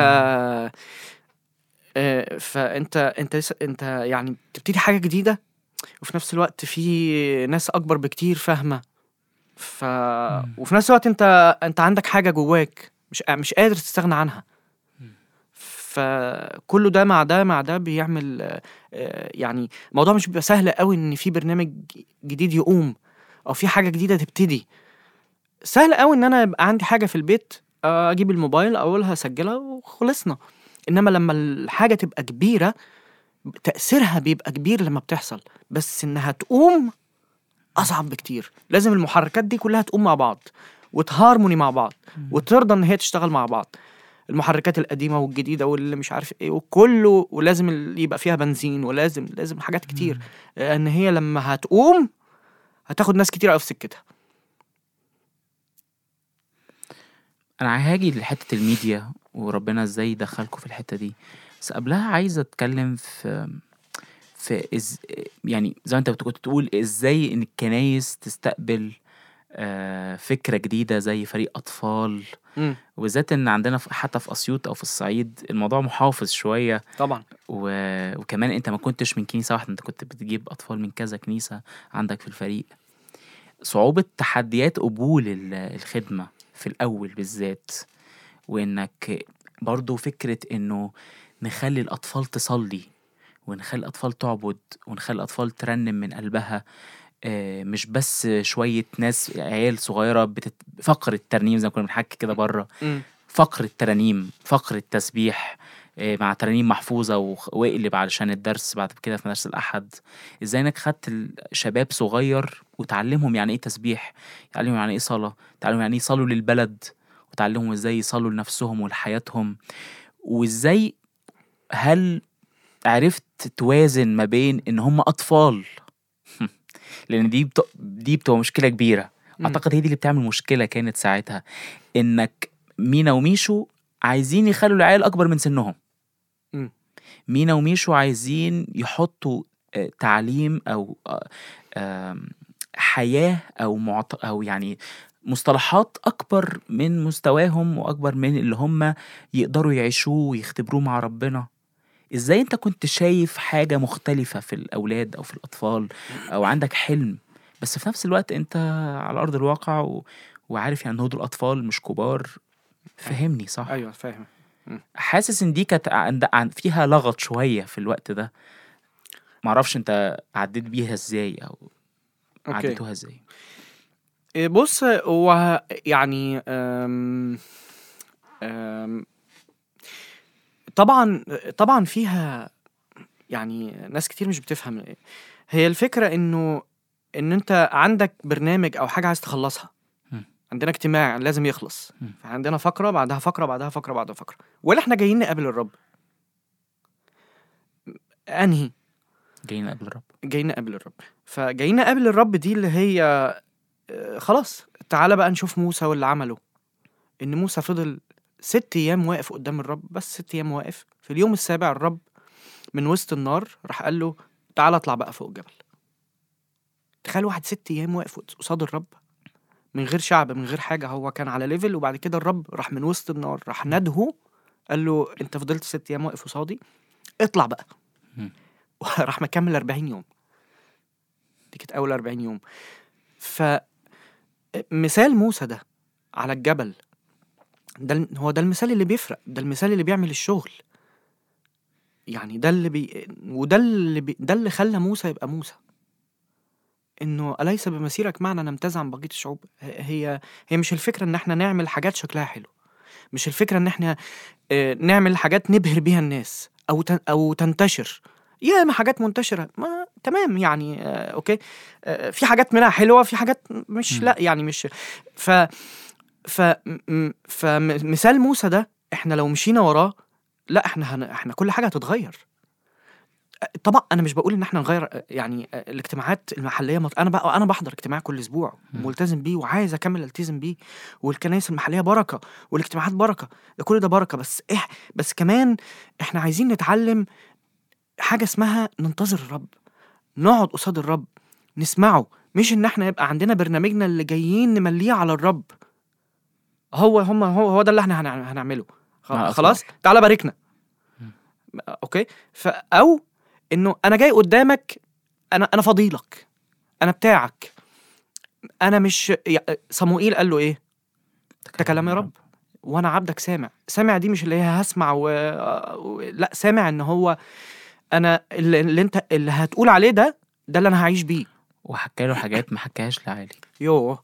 [SPEAKER 2] آه، فأنت أنت لسه أنت يعني بتبتدي حاجة جديدة وفي نفس الوقت في ناس أكبر بكتير فاهمة. ف وفي نفس الوقت أنت أنت عندك حاجة جواك مش مش قادر تستغنى عنها. فكله ده مع ده مع ده بيعمل آه، يعني الموضوع مش بيبقى سهل قوي إن في برنامج جديد يقوم أو في حاجة جديدة تبتدي. سهل قوي إن أنا يبقى عندي حاجة في البيت آه، أجيب الموبايل أقولها اسجلها وخلصنا. إنما لما الحاجة تبقى كبيرة تأثيرها بيبقى كبير لما بتحصل. بس إنها تقوم أصعب بكتير. لازم المحركات دي كلها تقوم مع بعض وتهارموني مع بعض وترضى إن هي تشتغل مع بعض. المحركات القديمة والجديدة واللي مش عارف إيه وكله ولازم يبقى فيها بنزين ولازم لازم حاجات كتير. إن هي لما هتقوم هتاخد ناس كتير قوي في سكتها.
[SPEAKER 1] أنا هاجي لحتة الميديا وربنا إزاي يدخلكم في الحتة دي. بس قبلها عايز أتكلم في في إز يعني زي ما أنت كنت تقول إزاي إن الكنايس تستقبل آه، فكرة جديدة زي فريق
[SPEAKER 2] أطفال.
[SPEAKER 1] وبالذات إن عندنا حتى في أسيوط أو في الصعيد الموضوع محافظ شوية.
[SPEAKER 2] طبعا.
[SPEAKER 1] و... وكمان أنت ما كنتش من كنيسة واحدة أنت كنت بتجيب أطفال من كذا كنيسة عندك في الفريق. صعوبة تحديات قبول ال- الخدمة في الأول بالذات وإنك برضو فكرة إنه نخلي الأطفال تصلي ونخلي الأطفال تعبد ونخلي الأطفال ترنم من قلبها. مش بس شوية ناس عيال صغيرة بتت... فقر الترنيم زي ما كنا بنحكي كده بره. فقر الترانيم فقر التسبيح آه، مع ترانيم محفوظة وخ- واقلب علشان الدرس بعد كده في مدرسة الأحد. إزاي إنك خدت الشباب صغير وتعلمهم يعني إيه تسبيح؟ تعلمهم يعني إيه صلاة؟ تعلمهم يعني إيه يصلوا للبلد؟ وتعلمهم إزاي يصلوا لنفسهم ولحياتهم؟ وإزاي هل عرفت توازن ما بين إن هم أطفال؟ [LAUGHS] لأن دي بت... دي بتبقى مشكلة كبيرة
[SPEAKER 2] مم.
[SPEAKER 1] أعتقد هي دي اللي بتعمل مشكلة كانت ساعتها إنك مينا وميشو عايزين يخلوا العيال أكبر من سنهم
[SPEAKER 2] مم.
[SPEAKER 1] مينا وميشو عايزين يحطوا آه، تعليم أو آه، حياة أو معط... أو يعني مصطلحات أكبر من مستواهم وأكبر من اللي هم يقدروا يعيشوه ويختبروه مع ربنا إزاي أنت كنت شايف حاجة مختلفة في الأولاد أو في الأطفال أو عندك حلم بس في نفس الوقت أنت على أرض الواقع و... وعارف يعني إن دول أطفال مش كبار. فهمني صح؟
[SPEAKER 2] أيوه فاهم.
[SPEAKER 1] حاسس إن دي كانت عند... عن... فيها لغط شوية في الوقت ده. معرفش أنت عديت بيها إزاي
[SPEAKER 2] أو
[SPEAKER 1] عديتوها إزاي.
[SPEAKER 2] إيه، بص هو يعني أم أم طبعا طبعا فيها يعني ناس كتير مش بتفهم. هي الفكرة إنه إن أنت عندك برنامج أو حاجة عايز تخلصها. عندنا اجتماع لازم يخلص.
[SPEAKER 1] مم.
[SPEAKER 2] فعندنا فقرة بعدها فقرة بعدها فقرة بعدها فقرة. ولا إحنا جايين نقابل الرب. أنهي؟
[SPEAKER 1] جايين قبل الرب.
[SPEAKER 2] جايين نقابل الرب. فجايين نقابل الرب دي اللي هي آه، خلاص تعالى بقى نشوف موسى واللي عمله. إن موسى فضل ست أيام واقف قدام الرب بس ست أيام واقف. في اليوم السابع الرب من وسط النار راح قال له تعالى اطلع بقى فوق الجبل. تخيل واحد ست أيام واقف قصاد الرب من غير شعب من غير حاجة هو كان على level وبعد كده الرب راح من وسط النار راح نده قال له أنت فضلت ست أيام واقف قصادي اطلع بقى. وراح [LAUGHS] مكمل 40 يوم. دي كانت أول 40 يوم. ف مثال موسى ده على الجبل ده هو ده المثال اللي بيفرق ده المثال اللي بيعمل الشغل. يعني ده اللي بي وده اللي بي... ده اللي خلى موسى يبقى موسى. إنه أليس بمسيرك معنا نمتاز عن بقية الشعوب؟ هي هي مش الفكرة إن إحنا نعمل حاجات شكلها حلو. مش الفكرة إن إحنا آه، نعمل حاجات نبهر بيها الناس أو. أو تنتشر. ياما حاجات منتشرة ما تمام يعني آه، أوكي. آه، في حاجات منها حلوة في حاجات مش. لا يعني مش. ف ف فمثال موسى ده إحنا لو مشينا وراه لأ إحنا هن... إحنا كل حاجة هتتغير طبعا أنا مش بقول إن إحنا نغير يعني الاجتماعات المحلية مط... أنا بقى أنا بحضر اجتماع كل
[SPEAKER 1] أسبوع.
[SPEAKER 2] ملتزم بيه وعايز أكمل التزم بيه والكنائس المحلية بركة والاجتماعات بركة ده كل ده بركة بس إح... بس كمان إحنا عايزين نتعلم حاجة اسمها ننتظر الرب نقعد قصاد الرب نسمعه مش إن إحنا يبقى عندنا برنامجنا اللي جايين نمليه على الرب هو هم هو هو ده اللي إحنا هنع- هنعمله.
[SPEAKER 1] مع
[SPEAKER 2] خلاص. تعالى باركنا. أوكي؟ ف أو إنه أنا جاي قدامك أنا أنا فضيلك. أنا بتاعك. أنا مش صموئيل قال له إيه؟ تكلم يا رب. وأنا عبدك سامع. سامع دي مش اللي هي هسمع و... لأ سامع إن هو أنا اللي, اللي أنت اللي هتقول عليه ده ده اللي أنا هعيش بيه.
[SPEAKER 1] وحكى له حاجات ما حكاهاش لعلي
[SPEAKER 2] يوه.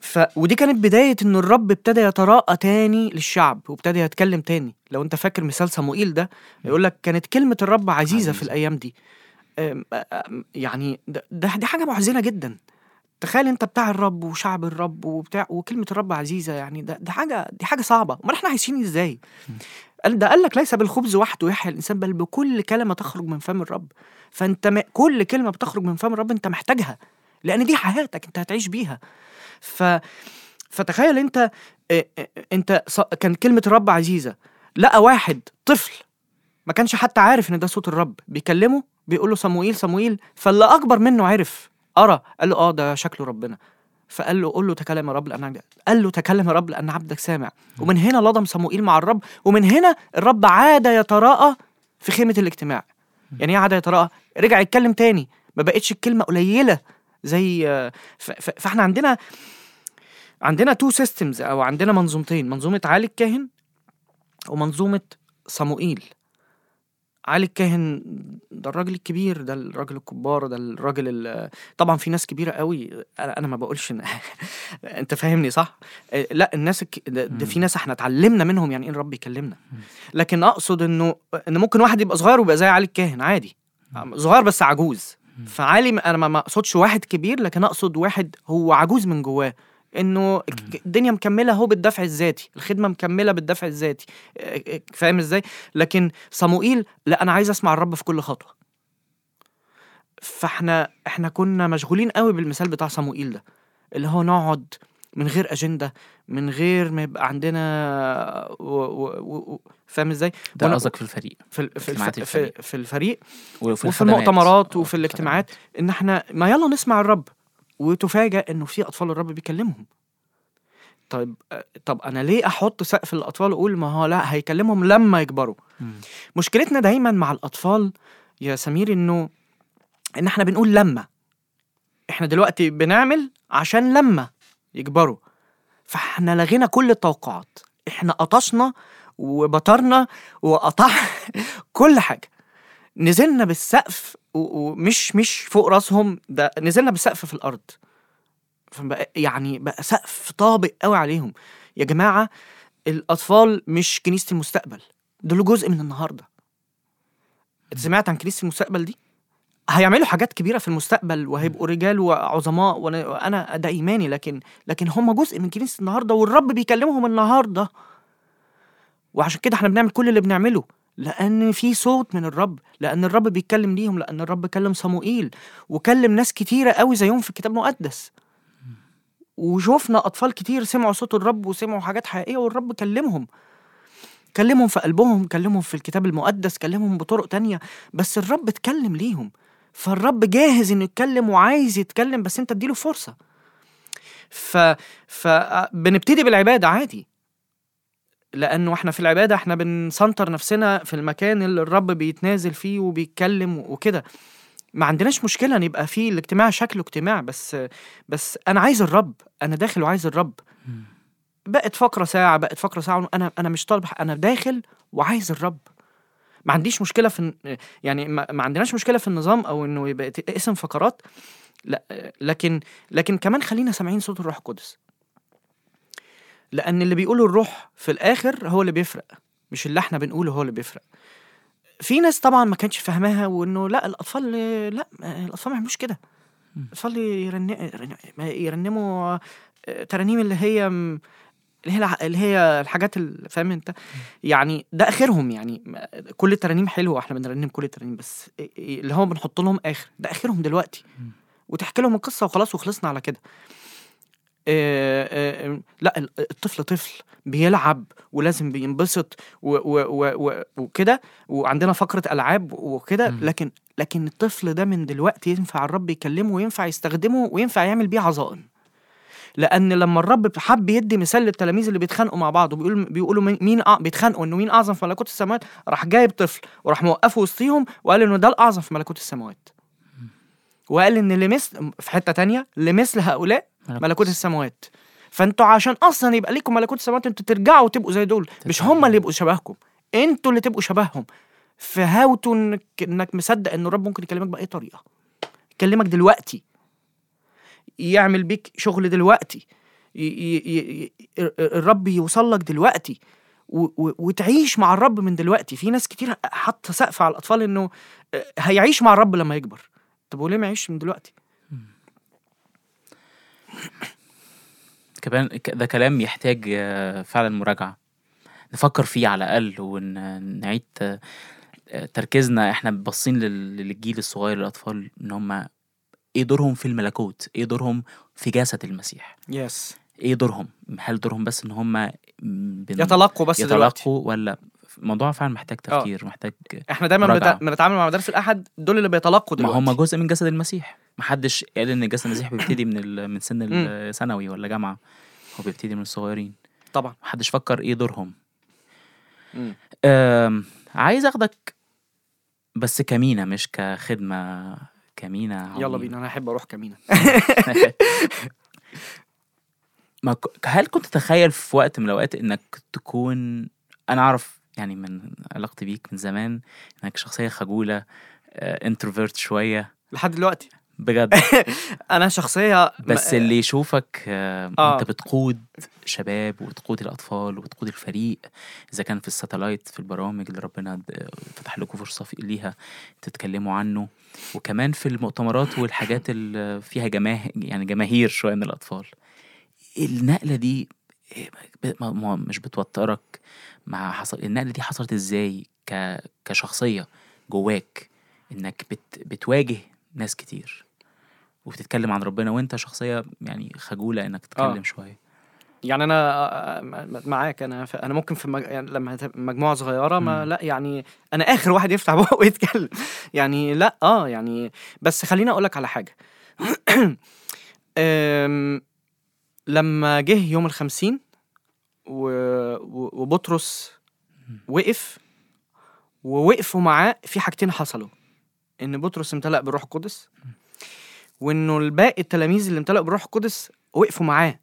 [SPEAKER 2] ف ودي كانت بداية إن الرب ابتدى يتراءى تاني للشعب وابتدى يتكلم تاني لو أنت فاكر مثال صموئيل ده يقول لك كانت كلمة الرب عزيزة, عزيزة. في. الأيام دي أم- أم- يعني ده, ده دي حاجة محزنة جدا تخيل أنت بتاع الرب وشعب الرب وبتاع وكلمة الرب عزيزة يعني ده, ده حاجة دي حاجة صعبة أمال إحنا عايشين إزاي؟ قال ده قال لك ليس بالخبز وحده يحيى الإنسان بل بكل كلمة تخرج من فم الرب فأنت م... كل كلمة بتخرج من فم الرب أنت محتاجها لأن دي حياتك أنت هتعيش بيها ف فتخيل انت انت ص- كان كلمة الرب عزيزة لقى واحد طفل ما كانش حتى عارف إن ده صوت الرب بيكلمه بيقول له صموئيل صموئيل فاللي أكبر منه عرف ارى قال له آه ده شكله ربنا فقال له قول له تكلم يا رب لأن عبدك قال له تكلم يا رب لأن عبدك سامع ومن هنا لضم صموئيل مع الرب ومن هنا الرب عاد يتراءى في خيمة الاجتماع. يعني إيه عاد يتراءى؟ رجع يتكلم تاني ما بقتش الكلمة قليلة زي فاحنا عندنا عندنا two systems أو عندنا منظومتين منظومة علي الكاهن ومنظومة صموئيل. علي الكاهن ده الراجل الكبير ده الراجل الكبار ده الراجل ال- طبعا في ناس كبيرة قوي. أنا ما بقولش إن [LAUGHS] أنت فاهمني صح؟ آه، لا الناس الك... ده, ده في ناس إحنا اتعلمنا منهم يعني إيه الرب يكلمنا. لكن أقصد إنه إن ممكن واحد يبقى صغير ويبقى زي علي الكاهن عادي. صغير بس عجوز. فعالي أنا ما أقصدش واحد كبير لكن أقصد واحد هو عجوز من جواه. إنه الدنيا مكملة أهو بالدفع الذاتي الخدمة مكملة بالدفع الذاتي. آه، آه، فاهم إزاي؟ لكن صموئيل لا أنا عايز أسمع الرب في كل خطوة. فإحنا إحنا كنا مشغولين قوي بالمثال بتاع صموئيل ده اللي هو نقعد من غير أجندة من غير ما يبقى عندنا و... و... و... فاهم إزاي
[SPEAKER 1] ده قصدك في الفريق
[SPEAKER 2] في ال- في الف...
[SPEAKER 1] الفريق.
[SPEAKER 2] في الفريق
[SPEAKER 1] وفي,
[SPEAKER 2] وفي. المؤتمرات وفي
[SPEAKER 1] في
[SPEAKER 2] الاجتماعات إن إحنا ما يلا نسمع الرب وتفاجأ إنه في أطفال الرب بيكلمهم طيب طب أنا ليه أحط سقف الأطفال وأقول ما هو لا هيكلمهم لما يكبروا
[SPEAKER 1] مم.
[SPEAKER 2] مشكلتنا دايما مع الأطفال يا سمير إنه إن إحنا بنقول لما إحنا دلوقتي بنعمل عشان لما يكبروا. فاحنا لغينا كل التوقعات. إحنا قطشنا وبطرنا وقطع [LAUGHS] كل حاجة. نزلنا بالسقف ومش مش فوق راسهم ده نزلنا بالسقف في الأرض. فبقى يعني بقى سقف طابق قوي عليهم. يا جماعة الأطفال مش كنيسة المستقبل. دول جزء من النهارده. سمعت عن كنيسة المستقبل دي؟ هيعملوا حاجات كبيرة في المستقبل وهيبقوا رجال وعظماء وأنا وأنا ده إيماني لكن لكن هم جزء من كنيسة النهارده والرب بيكلمهم النهارده. وعشان كده إحنا بنعمل كل اللي بنعمله لأن في صوت من الرب لأن الرب بيتكلم ليهم لأن الرب كلم صموئيل وكلم ناس كتيرة قوي زيهم في الكتاب المقدس. وشوفنا أطفال كتير سمعوا صوت الرب وسمعوا حاجات حقيقية والرب كلمهم. كلمهم في قلبهم كلمهم في الكتاب المقدس كلمهم بطرق تانية بس الرب اتكلم ليهم. فالرب جاهز إنه يتكلم وعايز يتكلم بس أنت اديله فرصة. ف فبنبتدي بالعبادة عادي. لأنه إحنا في العبادة إحنا بنسنتر نفسنا في المكان اللي الرب بيتنازل فيه وبيتكلم وكده. ما عندناش مشكلة إن يبقى فيه الاجتماع شكله اجتماع بس بس أنا عايز الرب. أنا داخل وعايز الرب. بقت فقرة ساعة بقت فقرة ساعة أنا أنا مش طالب أنا داخل وعايز الرب. ما عنديش مشكلة في يعني ما, ما عندناش مشكلة في النظام أو إنه يبقى اسم فقرات لا لكن لكن كمان خلينا سامعين صوت الروح القدس. لأن اللي بيقوله الروح في الآخر هو اللي بيفرق مش اللي إحنا بنقوله هو اللي بيفرق. في ناس طبعا ما كانتش فاهماها وإنه لا الأطفال لا الأطفال ما يعملوش كده. صلي يرن... يرن- يرنموا آه، ترانيم اللي هي اللي هي اللي هي الحاجات اللي فاهم انت؟ يعني ده آخرهم يعني. كل الترانيم حلوة إحنا بنرنم كل الترانيم بس اللي هو بنحط لهم آخر ده آخرهم دلوقتي. وتحكي لهم القصة وخلاص وخلصنا على كده. لأ ال- الطفل طفل بيلعب ولازم بينبسط وكده وعندنا فقرة ألعاب وكده. لكن لكن الطفل ده من دلوقتي ينفع الرب يكلمه وينفع يستخدمه وينفع يعمل بيه عظائم. لأن لما الرب حب يدي مثال للتلاميذ اللي بيتخانقوا مع بعض وبيقول بيقولوا مين- أع- بيتخانقوا إنه مين أعظم في ملكوت السماوات راح جايب طفل وراح موقفه وسطيهم وقال إنه ده الأعظم في ملكوت السماوات. وقال إن لمثل في حتة تانية لمثل هؤلاء ملكوت السماوات. فأنتوا عشان أصلا يبقى ليكم ملكوت السماوات أنتوا ترجعوا تبقوا زي دول. مش. هم اللي يبقوا شبهكم. أنتوا اللي تبقوا شبههم. فهاوتوا انك إنك مصدق إن الرب ممكن يكلمك بأي طريقة. يكلمك دلوقتي. يعمل بيك شغل دلوقتي. ي- ي- ي- الرب يوصل لك دلوقتي وتعيش مع الرب من دلوقتي. في ناس كتير حاطه سقف على الأطفال إنه هيعيش مع الرب لما يكبر. طب وليه ما يعيش من دلوقتي؟ [COUGHS]
[SPEAKER 1] كمان ده كلام يحتاج آه، فعلا مراجعة. نفكر فيه على الأقل ونعيد آه، آه، تركيزنا. إحنا باصين لل- للجيل الصغير الأطفال إن هم إيه دورهم في الملكوت؟ إيه دورهم في جسد المسيح؟
[SPEAKER 2] يس
[SPEAKER 1] إيه دورهم؟ هل دورهم بس إن هم بن-
[SPEAKER 2] يتلقوا بس دلوقتي؟
[SPEAKER 1] يتلقوا ولا الموضوع فعلا محتاج تفكير محتاج
[SPEAKER 2] إحنا دايما. بنتع- بنتعامل مع مدارس الأحد دول اللي بيتلقوا
[SPEAKER 1] ما
[SPEAKER 2] دلوقتي.
[SPEAKER 1] هم جزء من جسد المسيح. محدش قال إن جسد المسيح بيبتدي من ال... من سن. الثانوي ولا جامعة. هو بيبتدي من الصغيرين.
[SPEAKER 2] طبعا.
[SPEAKER 1] محدش فكر إيه دورهم. أم... عايز آخدك بس كمينة مش كخدمة. كمينة
[SPEAKER 2] يلا. بينا أنا أحب أروح كمينة. [LAUGHS] [LAUGHS]
[SPEAKER 1] ما ك... هل كنت تتخيل في وقت من الأوقات إنك تكون أنا أعرف يعني من علاقتي بيك من زمان إنك شخصية خجولة انتروفيرت شوية.
[SPEAKER 2] لحد دلوقتي.
[SPEAKER 1] بجد [LAUGHS]
[SPEAKER 2] أنا شخصية
[SPEAKER 1] بس
[SPEAKER 2] م-
[SPEAKER 1] اللي يشوفك آه.
[SPEAKER 2] آه.
[SPEAKER 1] أنت بتقود شباب وتقود الأطفال وتقود الفريق إذا كان في الساتلايت في البرامج اللي ربنا فتح لكم فرصة ليها تتكلموا عنه وكمان في المؤتمرات والحاجات اللي فيها جماه يعني جماهير شوية من الأطفال النقلة دي إيه، مش بتوترك مع حصل النقلة دي حصلت إزاي ك... كشخصية جواك إنك بت... بتواجه ناس كتير وبتتكلم عن ربنا وانت شخصية يعني خجولة إنك تتكلم
[SPEAKER 2] آه.
[SPEAKER 1] شوية.
[SPEAKER 2] يعني أنا آه، م- معاك. أنا ف- أنا ممكن في مج... يعني لما مجموعة صغيرة ما. لا يعني أنا آخر واحد يفتح بقه [LAUGHS] ويتكلم. يعني لا آه يعني بس خليني أقول لك على حاجة. [CLEARS THROAT] أم، لما جه يوم الخمسين و... و... وبطرس وقف ووقفوا معاه في حاجتين حصلوا. إن بطرس امتلأ بالروح القدس وإنه الباقي التلاميذ اللي امتلأوا بالروح القدس وقفوا معاه.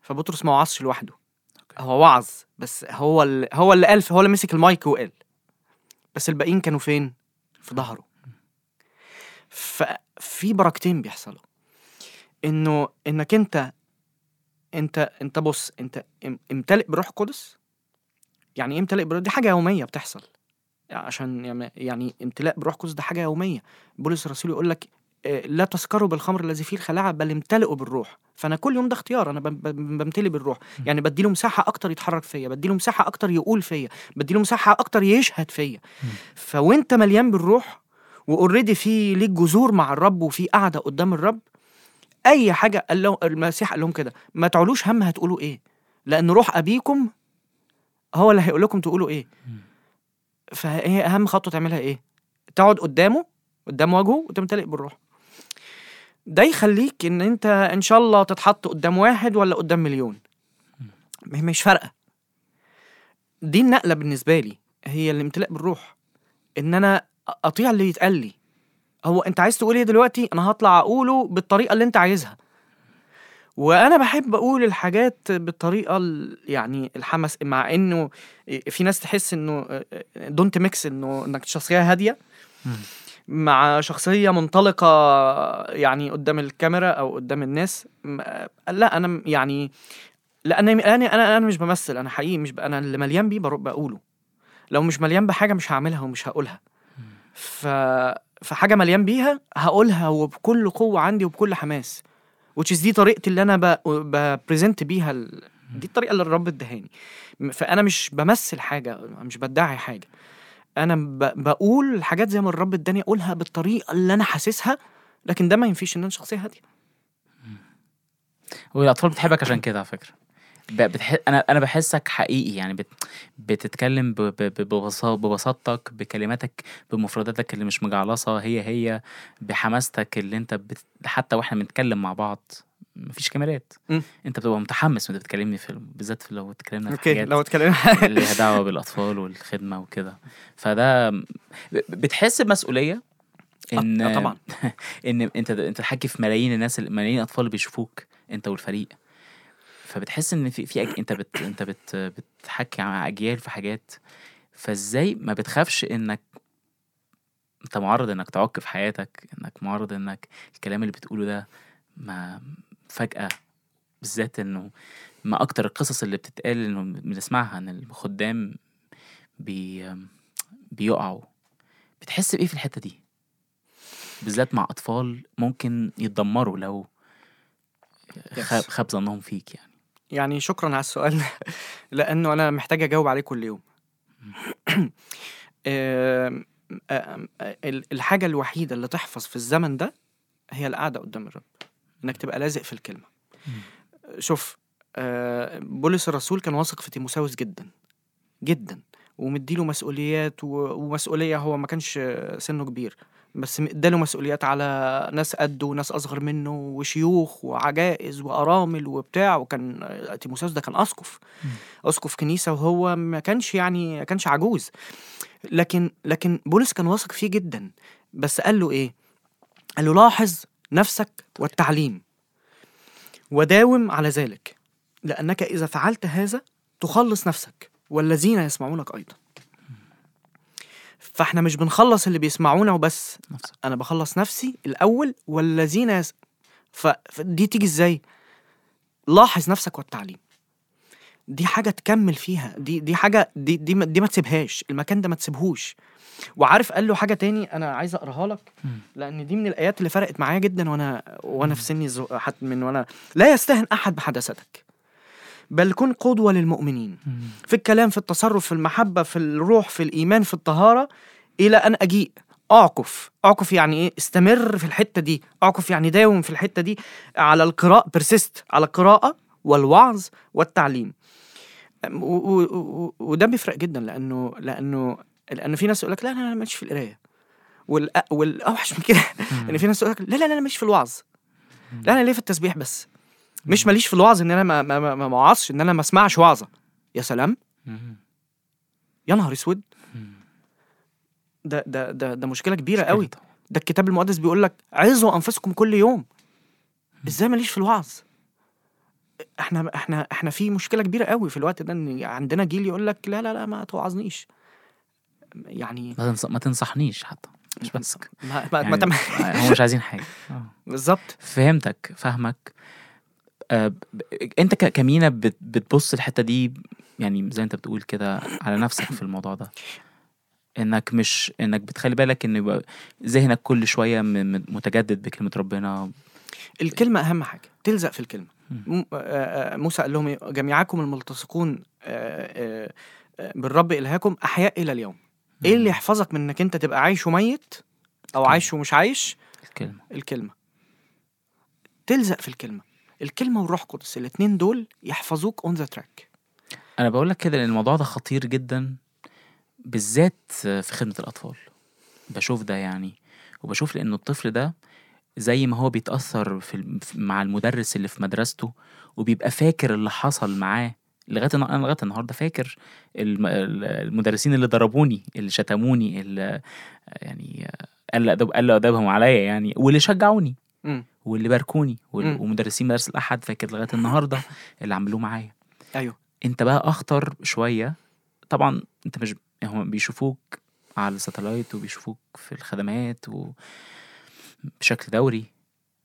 [SPEAKER 2] فبطرس ما وعظش لوحده. هو وعظ بس هو اللي هو اللي قال هو اللي مسك المايك وقال. بس الباقيين كانوا فين؟ في ظهره. ففي بركتين بيحصلوا. إنه إنك أنت أنت أنت بص أنت ام- امتلئ بالروح القدس؟ يعني إيه امتلئ بالروح؟ دي حاجة يومية بتحصل. عشان يعني- يعني امتلاء بالروح القدس ده حاجة يومية. بولس الرسول يقول لك لا تسكروا بالخمر الذي فيه الخلاعة بل امتلئوا بالروح. فأنا كل يوم ده اختيار أنا بم- بم- بمتلي بالروح. يعني بديله مساحة أكتر يتحرك فيا بديله مساحة أكتر يقول فيا بديله مساحة أكتر يشهد فيا. فوأنت مليان بالروح وأوريدي في ليك جذور مع الرب وفي قاعدة قدام الرب أي حاجة قال له المسيح قال لهم كده ما تعلوش هم هتقولوا إيه. لأن روح أبيكم هو اللي هيقول لكم تقولوا إيه. فهي أهم خطوة تعملها إيه؟ تقعد قدامه قدام وجهه وتمتلئ بالروح. ده يخليك إن أنت إن شاء الله تتحط قدام واحد ولا قدام مليون. مش فارقة. دي النقلة بالنسبة لي. هي الامتلاء بالروح. إن أنا أطيع اللي يتقال لي. هو أنت عايز تقول إيه دلوقتي؟ أنا هطلع أقوله بالطريقة اللي أنت عايزها. وأنا بحب أقول الحاجات بالطريقة ال- يعني الحمس مع إنه في ناس تحس إنه don't mix إنه إنك شخصية هادية. مع شخصية منطلقة يعني قدام الكاميرا أو قدام الناس لا أنا م- يعني لا أنا أنا أنا, أنا مش بمثل أنا حقيقي مش ب... أنا اللي مليان بيه بقوله. لو مش مليان بحاجة مش هعملها ومش هقولها. ف في حاجة مليان بيها هقولها وبكل قوة عندي وبكل حماس. Is دي طريقتي اللي أنا ببريزنت بيها ال... دي الطريقة اللي الرب ادهاني. فأنا مش بمثل حاجة مش بدعي حاجة. أنا. بقول الحاجات زي ما الرب اداني أقولها بالطريقة اللي أنا حاسسها لكن ده ما ينفيش إن أنا شخصية هادية.
[SPEAKER 1] والأطفال بتحبك عشان كده على فكرة. بتح... أنا أنا بحسك حقيقي يعني بت... بتتكلم ب... ب... ب- ببسا... ببساطتك بكلماتك بمفرداتك اللي مش مجعلصة هي هي بحماستك اللي أنت بت... حتى وإحنا بنتكلم مع بعض. مفيش كاميرات. انت بتبقى متحمس وانت بتكلمني في بالذات لو اتكلمنا في
[SPEAKER 2] أوكي
[SPEAKER 1] حاجات
[SPEAKER 2] لو اتكلمنا. [LAUGHS]
[SPEAKER 1] اللي ليها دعوة بالأطفال والخدمة وكده. فده بتحس بمسؤولية إن
[SPEAKER 2] آه، طبعا. [LAUGHS]
[SPEAKER 1] إن أنت أنت تحكي في ملايين الناس ملايين الأطفال اللي بيشوفوك أنت والفريق. فبتحس إن في في أج... أنت بت... أنت بت... بتحكي مع أجيال في حاجات. فإزاي ما بتخافش إنك أنت معرض إنك تعك في حياتك إنك معرض إنك الكلام اللي بتقوله ده ما فجأة بالذات إنه ما أكتر القصص اللي بتتقال إنه بنسمعها إن الخدام بي بيقعوا. بتحس بإيه في الحتة دي؟ بالذات مع أطفال ممكن يتدمروا لو خاب ظنهم فيك يعني.
[SPEAKER 2] يعني شكرا على السؤال لأنه أنا محتاج أجاوب عليه كل يوم. [CLEARS THROAT] الحاجة الوحيدة اللي تحفظ في الزمن ده هي القعدة قدام الرب. إنك تبقى لازق في الكلمة. شوف آه، بولس الرسول كان واثق في تيموساوس جدا جدا ومديله مسؤوليات ومسؤولية هو ما كانش سنه كبير بس اداله مسؤوليات على ناس قده وناس أصغر منه وشيوخ وعجائز وأرامل وبتاع وكان تيموساوس ده كان أسقف أسقف كنيسة وهو ما كانش يعني ما كانش عجوز. لكن لكن بولس كان واثق فيه جدا بس قال له إيه؟ قال له لاحظ نفسك والتعليم. وداوم على ذلك لأنك إذا فعلت هذا تخلص نفسك والذين يسمعونك أيضا. فإحنا مش بنخلص اللي بيسمعونا وبس
[SPEAKER 1] نفسك.
[SPEAKER 2] أنا بخلص نفسي الأول والذين يس... فدي تيجي إزاي؟ لاحظ نفسك والتعليم. دي حاجة تكمل فيها. دي دي حاجة دي دي ما, دي ما تسيبهاش. المكان ده ما تسيبهوش. وعارف قال له حاجة تاني أنا عايز أقراها لك. لأن دي من الآيات اللي فرقت معايا جدا وأنا وأنا في سني. حتى من وأنا لا يستهن أحد بحدثتك بل كن قدوة للمؤمنين. في الكلام في التصرف في المحبة في الروح في الإيمان في الطهارة إلى أن أجيء. أعكف. أعكف يعني إيه؟ استمر في الحتة دي. أعكف يعني داوم في الحتة دي. على القراءة persist على القراءة. والوعظ والتعليم. وده بيفرق جدا لأنه لأنه لأن في ناس يقول لك لا لا لا ماليش في القراية. والأ- والأوحش من كده إن في ناس تقول لك لا لا لا ماليش في الوعظ. لا أنا ليه في التسبيح بس. مش ماليش في الوعظ إن أنا ما ما ما- ما موعظش إن أنا ما أسمعش وعظة. يا سلام. يا نهار
[SPEAKER 1] أسود.
[SPEAKER 2] ده ده ده ده
[SPEAKER 1] مشكلة
[SPEAKER 2] كبيرة
[SPEAKER 1] قوي.
[SPEAKER 2] ده الكتاب المقدس بيقول لك عظوا أنفسكم كل يوم. إزاي ماليش في الوعظ؟ إحنا إحنا إحنا في مشكلة كبيرة قوي في الوقت ده إن عندنا جيل يقول لك لا لا لا ما توعظنيش. يعني
[SPEAKER 1] ما, تنص... ما تنصحنيش حتى مش بس.
[SPEAKER 2] ما ما,
[SPEAKER 1] يعني
[SPEAKER 2] ما.
[SPEAKER 1] هم مش عايزين حاجة. [LAUGHS] آه.
[SPEAKER 2] بالظبط.
[SPEAKER 1] فهمتك فاهمك. آه أنت كمينا بت- بتبص الحتة دي يعني زي أنت بتقول كده على نفسك في الموضوع ده. إنك مش إنك بتخلي بالك إن يبقى ذهنك كل شوية متجدد بكلمة ربنا.
[SPEAKER 2] الكلمة أهم حاجة تلزق في الكلمة. موسى قال لهم إيه؟ جميعكم الملتصقون آه، آه، آه، بالرب الهاكم أحياء إلى اليوم. إيه اللي يحفظك من إنك أنت تبقى عايش وميت أو عايش ومش عايش؟
[SPEAKER 1] الكلمة.
[SPEAKER 2] الكلمة. تلزق في الكلمة. الكلمة والروح القدس الاتنين دول يحفظوك on the track
[SPEAKER 1] أنا بقول لك كده لأن الموضوع ده خطير جدا بالذات في خدمة الأطفال. بشوف ده يعني وبشوف لأنه الطفل ده زي ما هو بيتأثر في مع المدرس اللي في مدرسته وبيبقى فاكر اللي حصل معاه. لغاية أنا لغاية النهارده فاكر الم- ال- المدرسين اللي ضربوني اللي شتموني اللي يعني قال أدب قال أدبهم عليا يعني واللي شجعوني.
[SPEAKER 2] مم.
[SPEAKER 1] واللي باركوني. ومدرسين مدرسه الأحد فاكر لغاية النهارده [LAUGHS] اللي عملوه معايا.
[SPEAKER 2] أيوه.
[SPEAKER 1] أنت بقى أخطر شوية طبعا أنت مش هم بيشوفوك على الساتلايت وبيشوفوك في الخدمات و بشكل دوري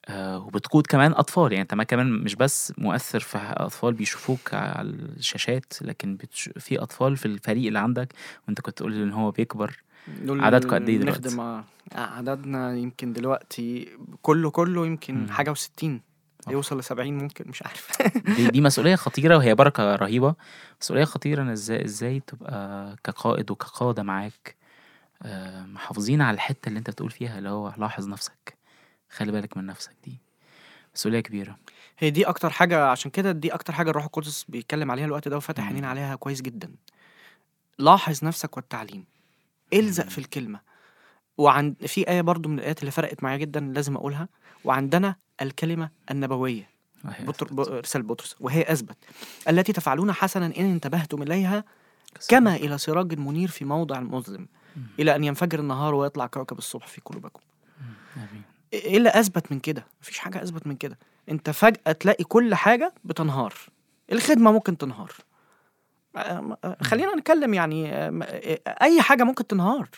[SPEAKER 1] آه وبتقود كمان أطفال يعني أنت ما كمان مش بس مؤثر في أطفال بيشوفوك على الشاشات لكن بتش... في أطفال في الفريق اللي عندك وأنت كنت تقول إن هو بيكبر عددكم قد إيه دلوقتي؟
[SPEAKER 2] بنخدم آه، عددنا يمكن دلوقتي كله كله يمكن. حاجة وستين
[SPEAKER 1] أوف.
[SPEAKER 2] يوصل لسبعين ممكن مش عارف
[SPEAKER 1] دي, دي مسؤولية خطيرة وهي بركة رهيبة مسؤولية خطيرة إن إزاي إزاي تبقى كقائد وكقادة معاك محافظين على الحتة اللي انت بتقول فيها اللي هو لاحظ نفسك خلي بالك من نفسك دي مسؤولية كبيرة.
[SPEAKER 2] هي دي أكتر حاجة عشان كده دي أكتر حاجة الروح القدس بيتكلم عليها الوقت ده وفتح
[SPEAKER 1] مم.
[SPEAKER 2] عينينا عليها كويس جدا. لاحظ نفسك والتعليم. الزق. في الكلمة. وعند في آية برضو من الآيات اللي فرقت معايا جدا لازم أقولها. وعندنا الكلمة النبوية.
[SPEAKER 1] وهي
[SPEAKER 2] بطر... رسالة بطرس. وهي أثبت. التي تفعلون حسنا إن انتبهتم إليها
[SPEAKER 1] كسر.
[SPEAKER 2] كما إلى سراج منير في موضع مظلم
[SPEAKER 1] مم.
[SPEAKER 2] إلى أن ينفجر النهار ويطلع كوكب الصبح في قلوبكم. إيه اللي أثبت من كده. مفيش حاجة أثبت من كده. أنت فجأة تلاقي كل حاجة بتنهار. الخدمة ممكن تنهار. آه، آه، خلينا نتكلم يعني آه، أي حاجة ممكن تنهار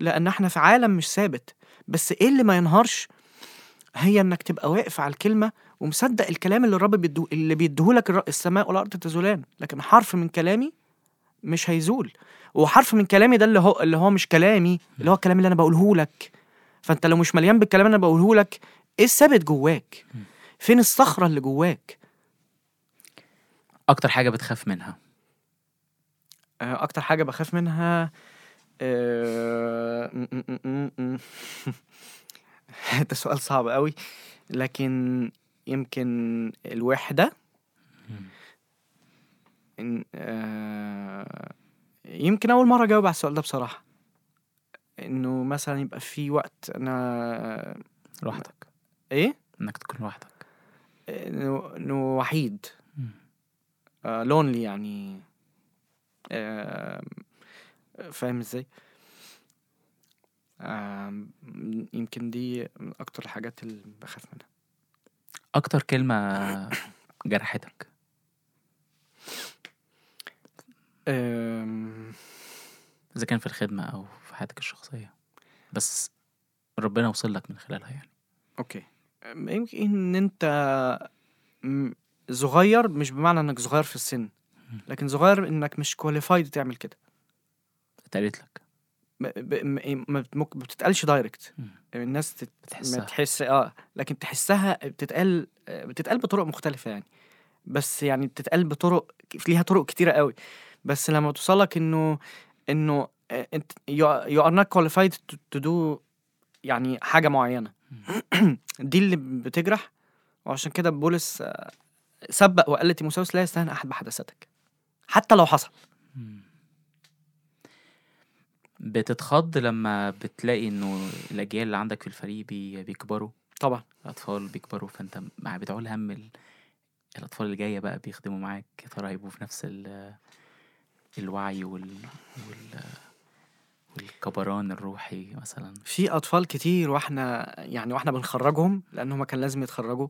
[SPEAKER 2] لأن إحنا في عالم مش ثابت. بس إيه اللي ما ينهارش؟ هي إنك تبقى واقف على الكلمة ومصدق الكلام اللي الرب بيدو اللي بيديهولك السماء والأرض تزولان. لكن حرف من كلامي مش هيزول. وحرف من كلامي ده اللي هو اللي هو مش كلامي اللي هو الكلام اللي أنا بقوله لك. فأنت لو مش مليان بالكلام اللي أنا بقوله لك إيه الثابت جواك. فين الصخرة اللي جواك؟
[SPEAKER 1] أكتر حاجة بتخاف منها.
[SPEAKER 2] آه، أكتر حاجة بخاف منها آه، [LAUGHS] ده سؤال صعب قوي لكن يمكن
[SPEAKER 1] الوحدة.
[SPEAKER 2] إن- آه، يمكن أول مرة أجاوب على السؤال ده بصراحة. إنه مثلا يبقى في وقت أنا
[SPEAKER 1] لوحدك.
[SPEAKER 2] إيه؟
[SPEAKER 1] إنك تكون لوحدك.
[SPEAKER 2] إنه إنه وحيد.
[SPEAKER 1] مم.
[SPEAKER 2] لونلي يعني. آم، فاهم إزاي؟ آم، يمكن دي من أكتر الحاجات اللي بخاف منها.
[SPEAKER 1] أكتر كلمة [COUGHS] جرحتك
[SPEAKER 2] آم،
[SPEAKER 1] إذا كان في الخدمة أو في حياتك الشخصية. بس ربنا وصل لك من خلالها يعني.
[SPEAKER 2] okay. يمكن إن أنت صغير مش بمعنى إنك صغير في السن. لكن صغير إنك مش qualified تعمل كده.
[SPEAKER 1] اتقالت لك.
[SPEAKER 2] م- ما بتتقالش
[SPEAKER 1] direct.
[SPEAKER 2] الناس تت...
[SPEAKER 1] بتحسها.
[SPEAKER 2] تحس آه لكن تحسها بتتقال بتتقال بطرق مختلفة يعني. بس يعني بتتقال بطرق ليها طرق كتيرة قوي. بس لما توصلك إنه إنه آه، أنت are not qualified to, to do يعني حاجة معينة. [CLEARS THROAT] دي اللي بتجرح وعشان كده بولس آه، سبق وقال لتيموثاوس لا يستهن أحد بحدثتك حتى لو حصل.
[SPEAKER 1] بتتخض لما بتلاقي إنه الأجيال اللي عندك في الفريق بي... بيكبروا؟
[SPEAKER 2] طبعا.
[SPEAKER 1] الأطفال بيكبروا فأنت مع بتعول هم ال... الأطفال اللي جاية بقى بيخدموا معاك يا ترى هيبقوا في نفس ال... الوعي وال... وال... والكبران الروحي مثلا.
[SPEAKER 2] في أطفال كتير وإحنا يعني وإحنا بنخرجهم لأن هم كان لازم يتخرجوا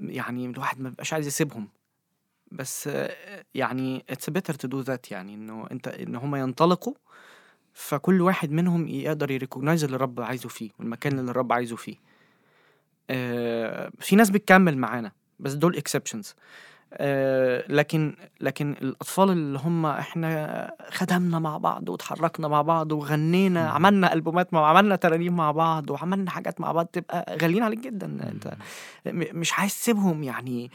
[SPEAKER 2] يعني الواحد ما بيبقاش عايز يسيبهم. بس آه، يعني اتس better to do that يعني إنه أنت إن هم ينطلقوا فكل واحد منهم يقدر ي recognize اللي الرب عايزه فيه والمكان اللي الرب عايزه فيه. آه، في ناس بتكمل معانا بس دول exceptions لكن لكن الأطفال اللي هم إحنا خدمنا مع بعض وتحركنا مع بعض وغنينا. عملنا ألبومات مع عملنا ترانيم مع بعض وعملنا حاجات مع بعض تبقى غاليين عليك جدا. أنت مش عايز تسيبهم يعني.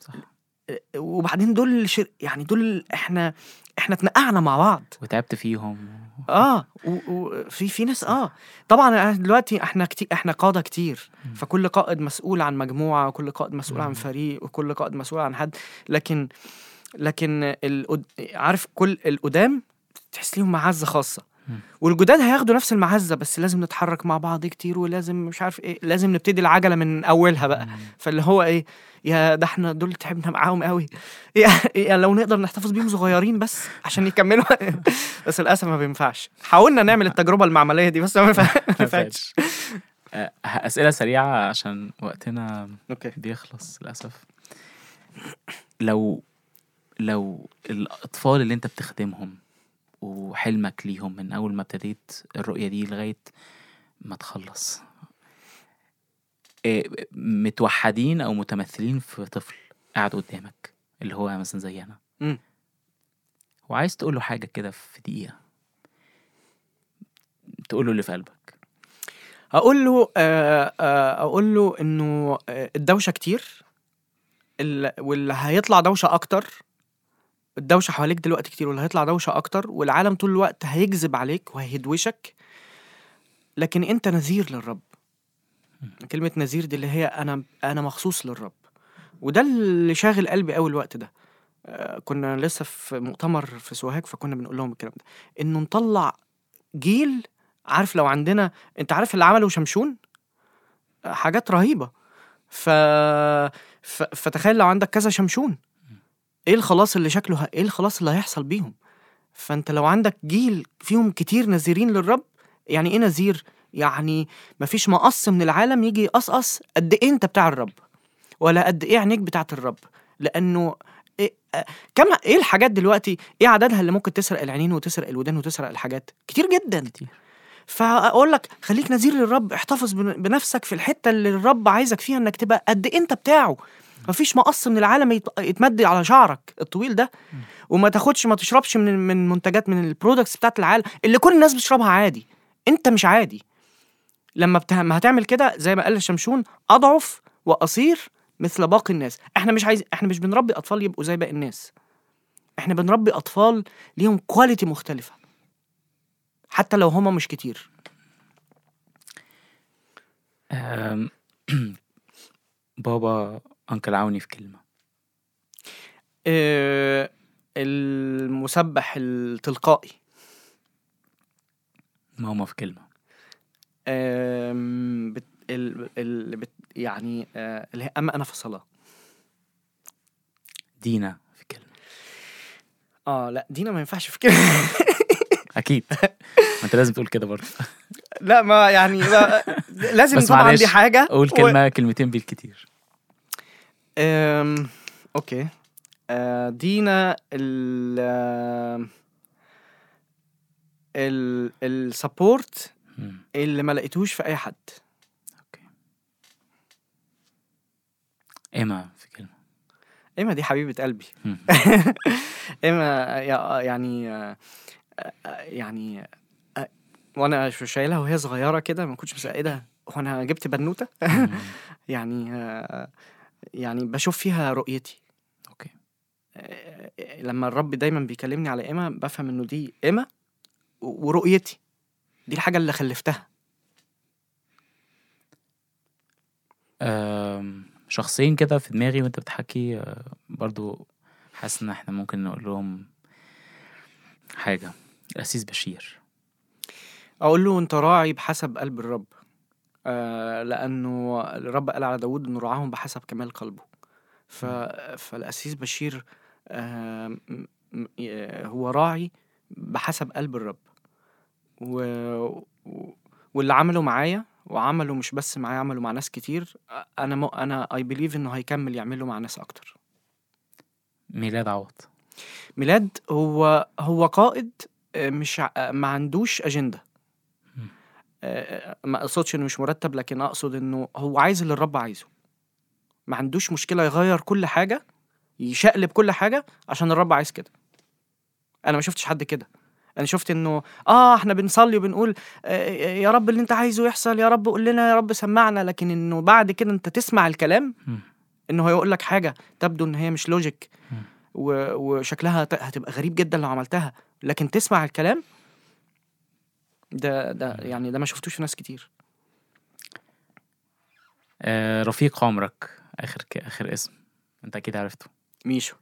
[SPEAKER 1] صح.
[SPEAKER 2] وبعدين دول شر... يعني دول إحنا إحنا اتنقعنا مع بعض.
[SPEAKER 1] وتعبت فيهم.
[SPEAKER 2] آه وفي في ناس آه طبعا دلوقتي إحنا كتير إحنا قادة كتير. فكل قائد مسؤول عن مجموعة وكل قائد مسؤول عن. فريق وكل قائد مسؤول عن حد لكن لكن. عارف كل القدام تحس ليهم معزة
[SPEAKER 1] خاصة.
[SPEAKER 2] والجداد هياخدوا نفس المعزة بس لازم نتحرك مع بعض كتير ولازم مش عارف إيه لازم نبتدي العجلة من أولها بقى. فاللي هو إيه يا ده إحنا دول تعبنا معاهم قوي يعني يعني لو نقدر نحتفظ بيهم صغيرين بس عشان يكملوا. [LAUGHS] بس للأسف ما بينفعش. حاولنا نعمل التجربة المعملية دي بس ما ينفع- [LAUGHS] ما ينفعش.
[SPEAKER 1] آه، أسئلة سريعة عشان وقتنا
[SPEAKER 2] أوكي.
[SPEAKER 1] بيخلص للأسف. لو لو الأطفال اللي أنت بتخدمهم وحلمك ليهم من أول ما ابتديت الرؤية دي لغاية ما تخلص. إيه، متوحدين أو متمثلين في طفل قاعد قدامك اللي هو مثلا زي أنا.
[SPEAKER 2] مم.
[SPEAKER 1] وعايز تقول له حاجة كده في دقيقة. تقول له اللي في قلبك.
[SPEAKER 2] أقول له آه، آه، أقول له إنه آه، الدوشة كتير. ال- واللي هيطلع دوشة أكتر الدوشة حواليك دلوقتي كتير واللي هيطلع دوشة أكتر والعالم طول الوقت هيجذب عليك وهيدوشك لكن أنت نذير للرب. كلمة نذير دي اللي هي أنا أنا مخصوص للرب. وده اللي شاغل قلبي قوي الوقت ده. آه، كنا لسه في مؤتمر في سوهاج فكنا بنقول لهم الكلام ده. إنه نطلع جيل عارف لو عندنا أنت عارف اللي عمله شمشون؟ آه، حاجات رهيبة. ف... ف... فتخيل لو عندك كذا شمشون. إيه الخلاص اللي شكله ه... إيه الخلاص اللي هيحصل بيهم؟ فأنت لو عندك جيل فيهم كتير نذيرين للرب يعني إيه نذير؟ يعني مفيش مقص من العالم يجي يقصقص قد إيه أنت بتاع الرب ولا قد إيه عينيك بتاعت الرب. لأنه إيه آه، كم إيه الحاجات دلوقتي إيه عددها اللي ممكن تسرق العينين وتسرق الودان وتسرق الحاجات؟ كتير جدا.
[SPEAKER 1] كتير.
[SPEAKER 2] فأقول لك خليك نذير للرب احتفظ بن- بنفسك في الحتة اللي الرب عايزك فيها إنك تبقى قد إيه أنت بتاعه. مفيش مقص من العالم يت- يتمد على شعرك الطويل ده. وما تاخدش ما تشربش من من منتجات من ال products بتاعت العالم اللي كل الناس بتشربها عادي. انت مش عادي. لما بت... ما هتعمل كده زي ما قال شمشون أضعف وأصير مثل باقي الناس. إحنا مش عايز إحنا مش بنربي أطفال يبقوا زي باقي الناس. إحنا بنربي أطفال ليهم quality مختلفة. حتى لو هما مش كتير. [CLEARS THROAT]
[SPEAKER 1] بابا انكل عوني في كلمة.
[SPEAKER 2] آه المسبح التلقائي.
[SPEAKER 1] ماما في
[SPEAKER 2] كلمة. بت... ال... ال... بت... يعني آه، اللي أما أنا في الصلاة.
[SPEAKER 1] دينا في كلمة.
[SPEAKER 2] آه لا دينا ما ينفعش في كده [LAUGHS]
[SPEAKER 1] أكيد. ما أنت لازم تقول كده برضه.
[SPEAKER 2] لا ما يعني ما... لازم طبعا
[SPEAKER 1] معلش،
[SPEAKER 2] دي حاجة.
[SPEAKER 1] قول
[SPEAKER 2] و-
[SPEAKER 1] كلمة كلمتين بالكتير.
[SPEAKER 2] أم... أوكي دينا ال ال السبورت. اللي ما لقيتوش في اي حد
[SPEAKER 1] أوكي ايما في كلمه
[SPEAKER 2] ايما دي حبيبه قلبي. ايما يعني يعني وأنا شايلها وهي صغيرة كده ما كنتش مصدق إيه ده. هو أنا جبت بنوتة.
[SPEAKER 1] مم. [LAUGHS]
[SPEAKER 2] يعني آه، يعني بشوف فيها رؤيتي.
[SPEAKER 1] أوكي.
[SPEAKER 2] آه، لما الرب دايما بيكلمني على ايما بفهم إنه دي ايما ورؤيتي. دي الحاجة اللي خلفتها.
[SPEAKER 1] أم، شخصين كده في دماغي وأنت بتحكي أه، برضو حاسس إن إحنا ممكن نقول لهم حاجة. الأسيس بشير.
[SPEAKER 2] أقول له أنت راعي بحسب قلب الرب. آه لأنه الرب قال على داود إنه رعاهم بحسب كمال قلبه. ف... فالأسيس بشير آه هو راعي بحسب قلب الرب. و... و... واللي عمله معايا وعمله مش بس معايا عمله مع ناس كتير أنا م... أنا اي بليف إنه هيكمل يعمله مع ناس أكتر.
[SPEAKER 1] ميلاد عوض.
[SPEAKER 2] ميلاد هو هو قائد آه، مش ع- ما عندوش أجندة. ما اقصدش انه مش مرتب لكن اقصد انه هو عايز اللي الرب عايزه. ما عندوش مشكلة يغير كل حاجة يشقلب كل حاجة عشان الرب عايز كده. أنا ما شفتش حد كده. أنا شفت إنه آه إحنا بنصلي وبنقول آه يا رب اللي أنت عايزه يحصل يا رب قول لنا يا رب سمعنا. لكن إنه بعد كده أنت تسمع الكلام. إنه هيقول لك حاجة تبدو إن هي مش logic وشكلها هت- هتبقى غريب جدا لو عملتها. لكن تسمع الكلام ده ده يعني ده ما شفتوش في ناس كتير.
[SPEAKER 1] أه، رفيق عمرك آخر ك... آخر اسم. أنت أكيد عرفته.
[SPEAKER 2] ميشو.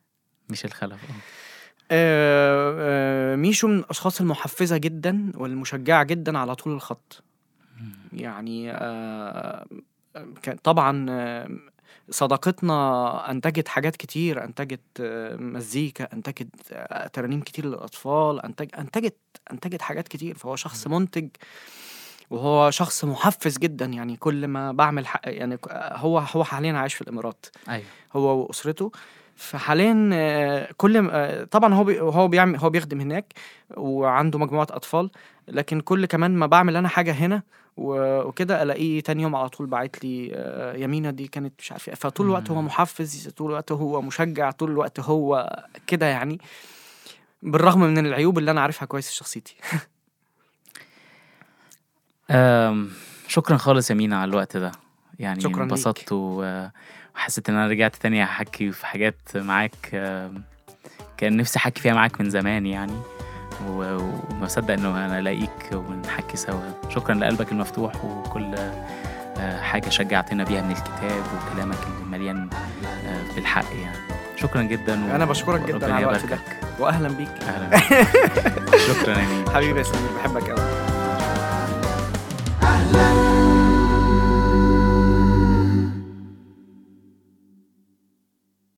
[SPEAKER 1] مش الخلف آه.
[SPEAKER 2] آه آه ميشو من الأشخاص المحفزة جدا والمشجعة جدا على طول الخط. يعني آه كان طبعا آه، صداقتنا أنتجت حاجات كتير أنتجت آه، مزيكا أنتجت آه، ترانيم كتير للأطفال انتج أنتجت أنتجت حاجات كتير. فهو شخص منتج وهو شخص محفز جدا. يعني كل ما بعمل حق يعني هو هو حاليا عايش في الإمارات.
[SPEAKER 1] أيوه.
[SPEAKER 2] هو وأسرته. فحاليا آه، كل طبعا هو بي هو بيعمل هو بيخدم هناك وعنده مجموعة أطفال. لكن كل كمان ما بعمل أنا حاجة هنا وكده ألاقيه تاني يوم على طول باعت لي آه، يمينة دي كانت مش عارف إيه. فطول الوقت هو. محفز طول الوقت هو مشجع طول الوقت هو كده يعني بالرغم من العيوب اللي أنا عارفها كويس في شخصيتي [LAUGHS]
[SPEAKER 1] شكرا خالص يا مينا على الوقت ده يعني
[SPEAKER 2] شكراً.
[SPEAKER 1] انبسطت وحسيت إن أنا رجعت تاني أحكي في حاجات معاك كان نفسي أحكي فيها معاك من زمان يعني وما صدق إنه أنا الاقيك ونحكي سوا. شكرا لقلبك المفتوح وكل آه، حاجة شجعتنا بيها من الكتاب وكلامك اللي مليان آه، بالحق يعني. شكرا جدا و-
[SPEAKER 2] أنا بشكرك جداً على الوقت ده.
[SPEAKER 1] يباركك.
[SPEAKER 2] واهلا بيك.
[SPEAKER 1] أهلا [LAUGHS] شكرا يا
[SPEAKER 2] حبيبي يا سمير بحبك قوي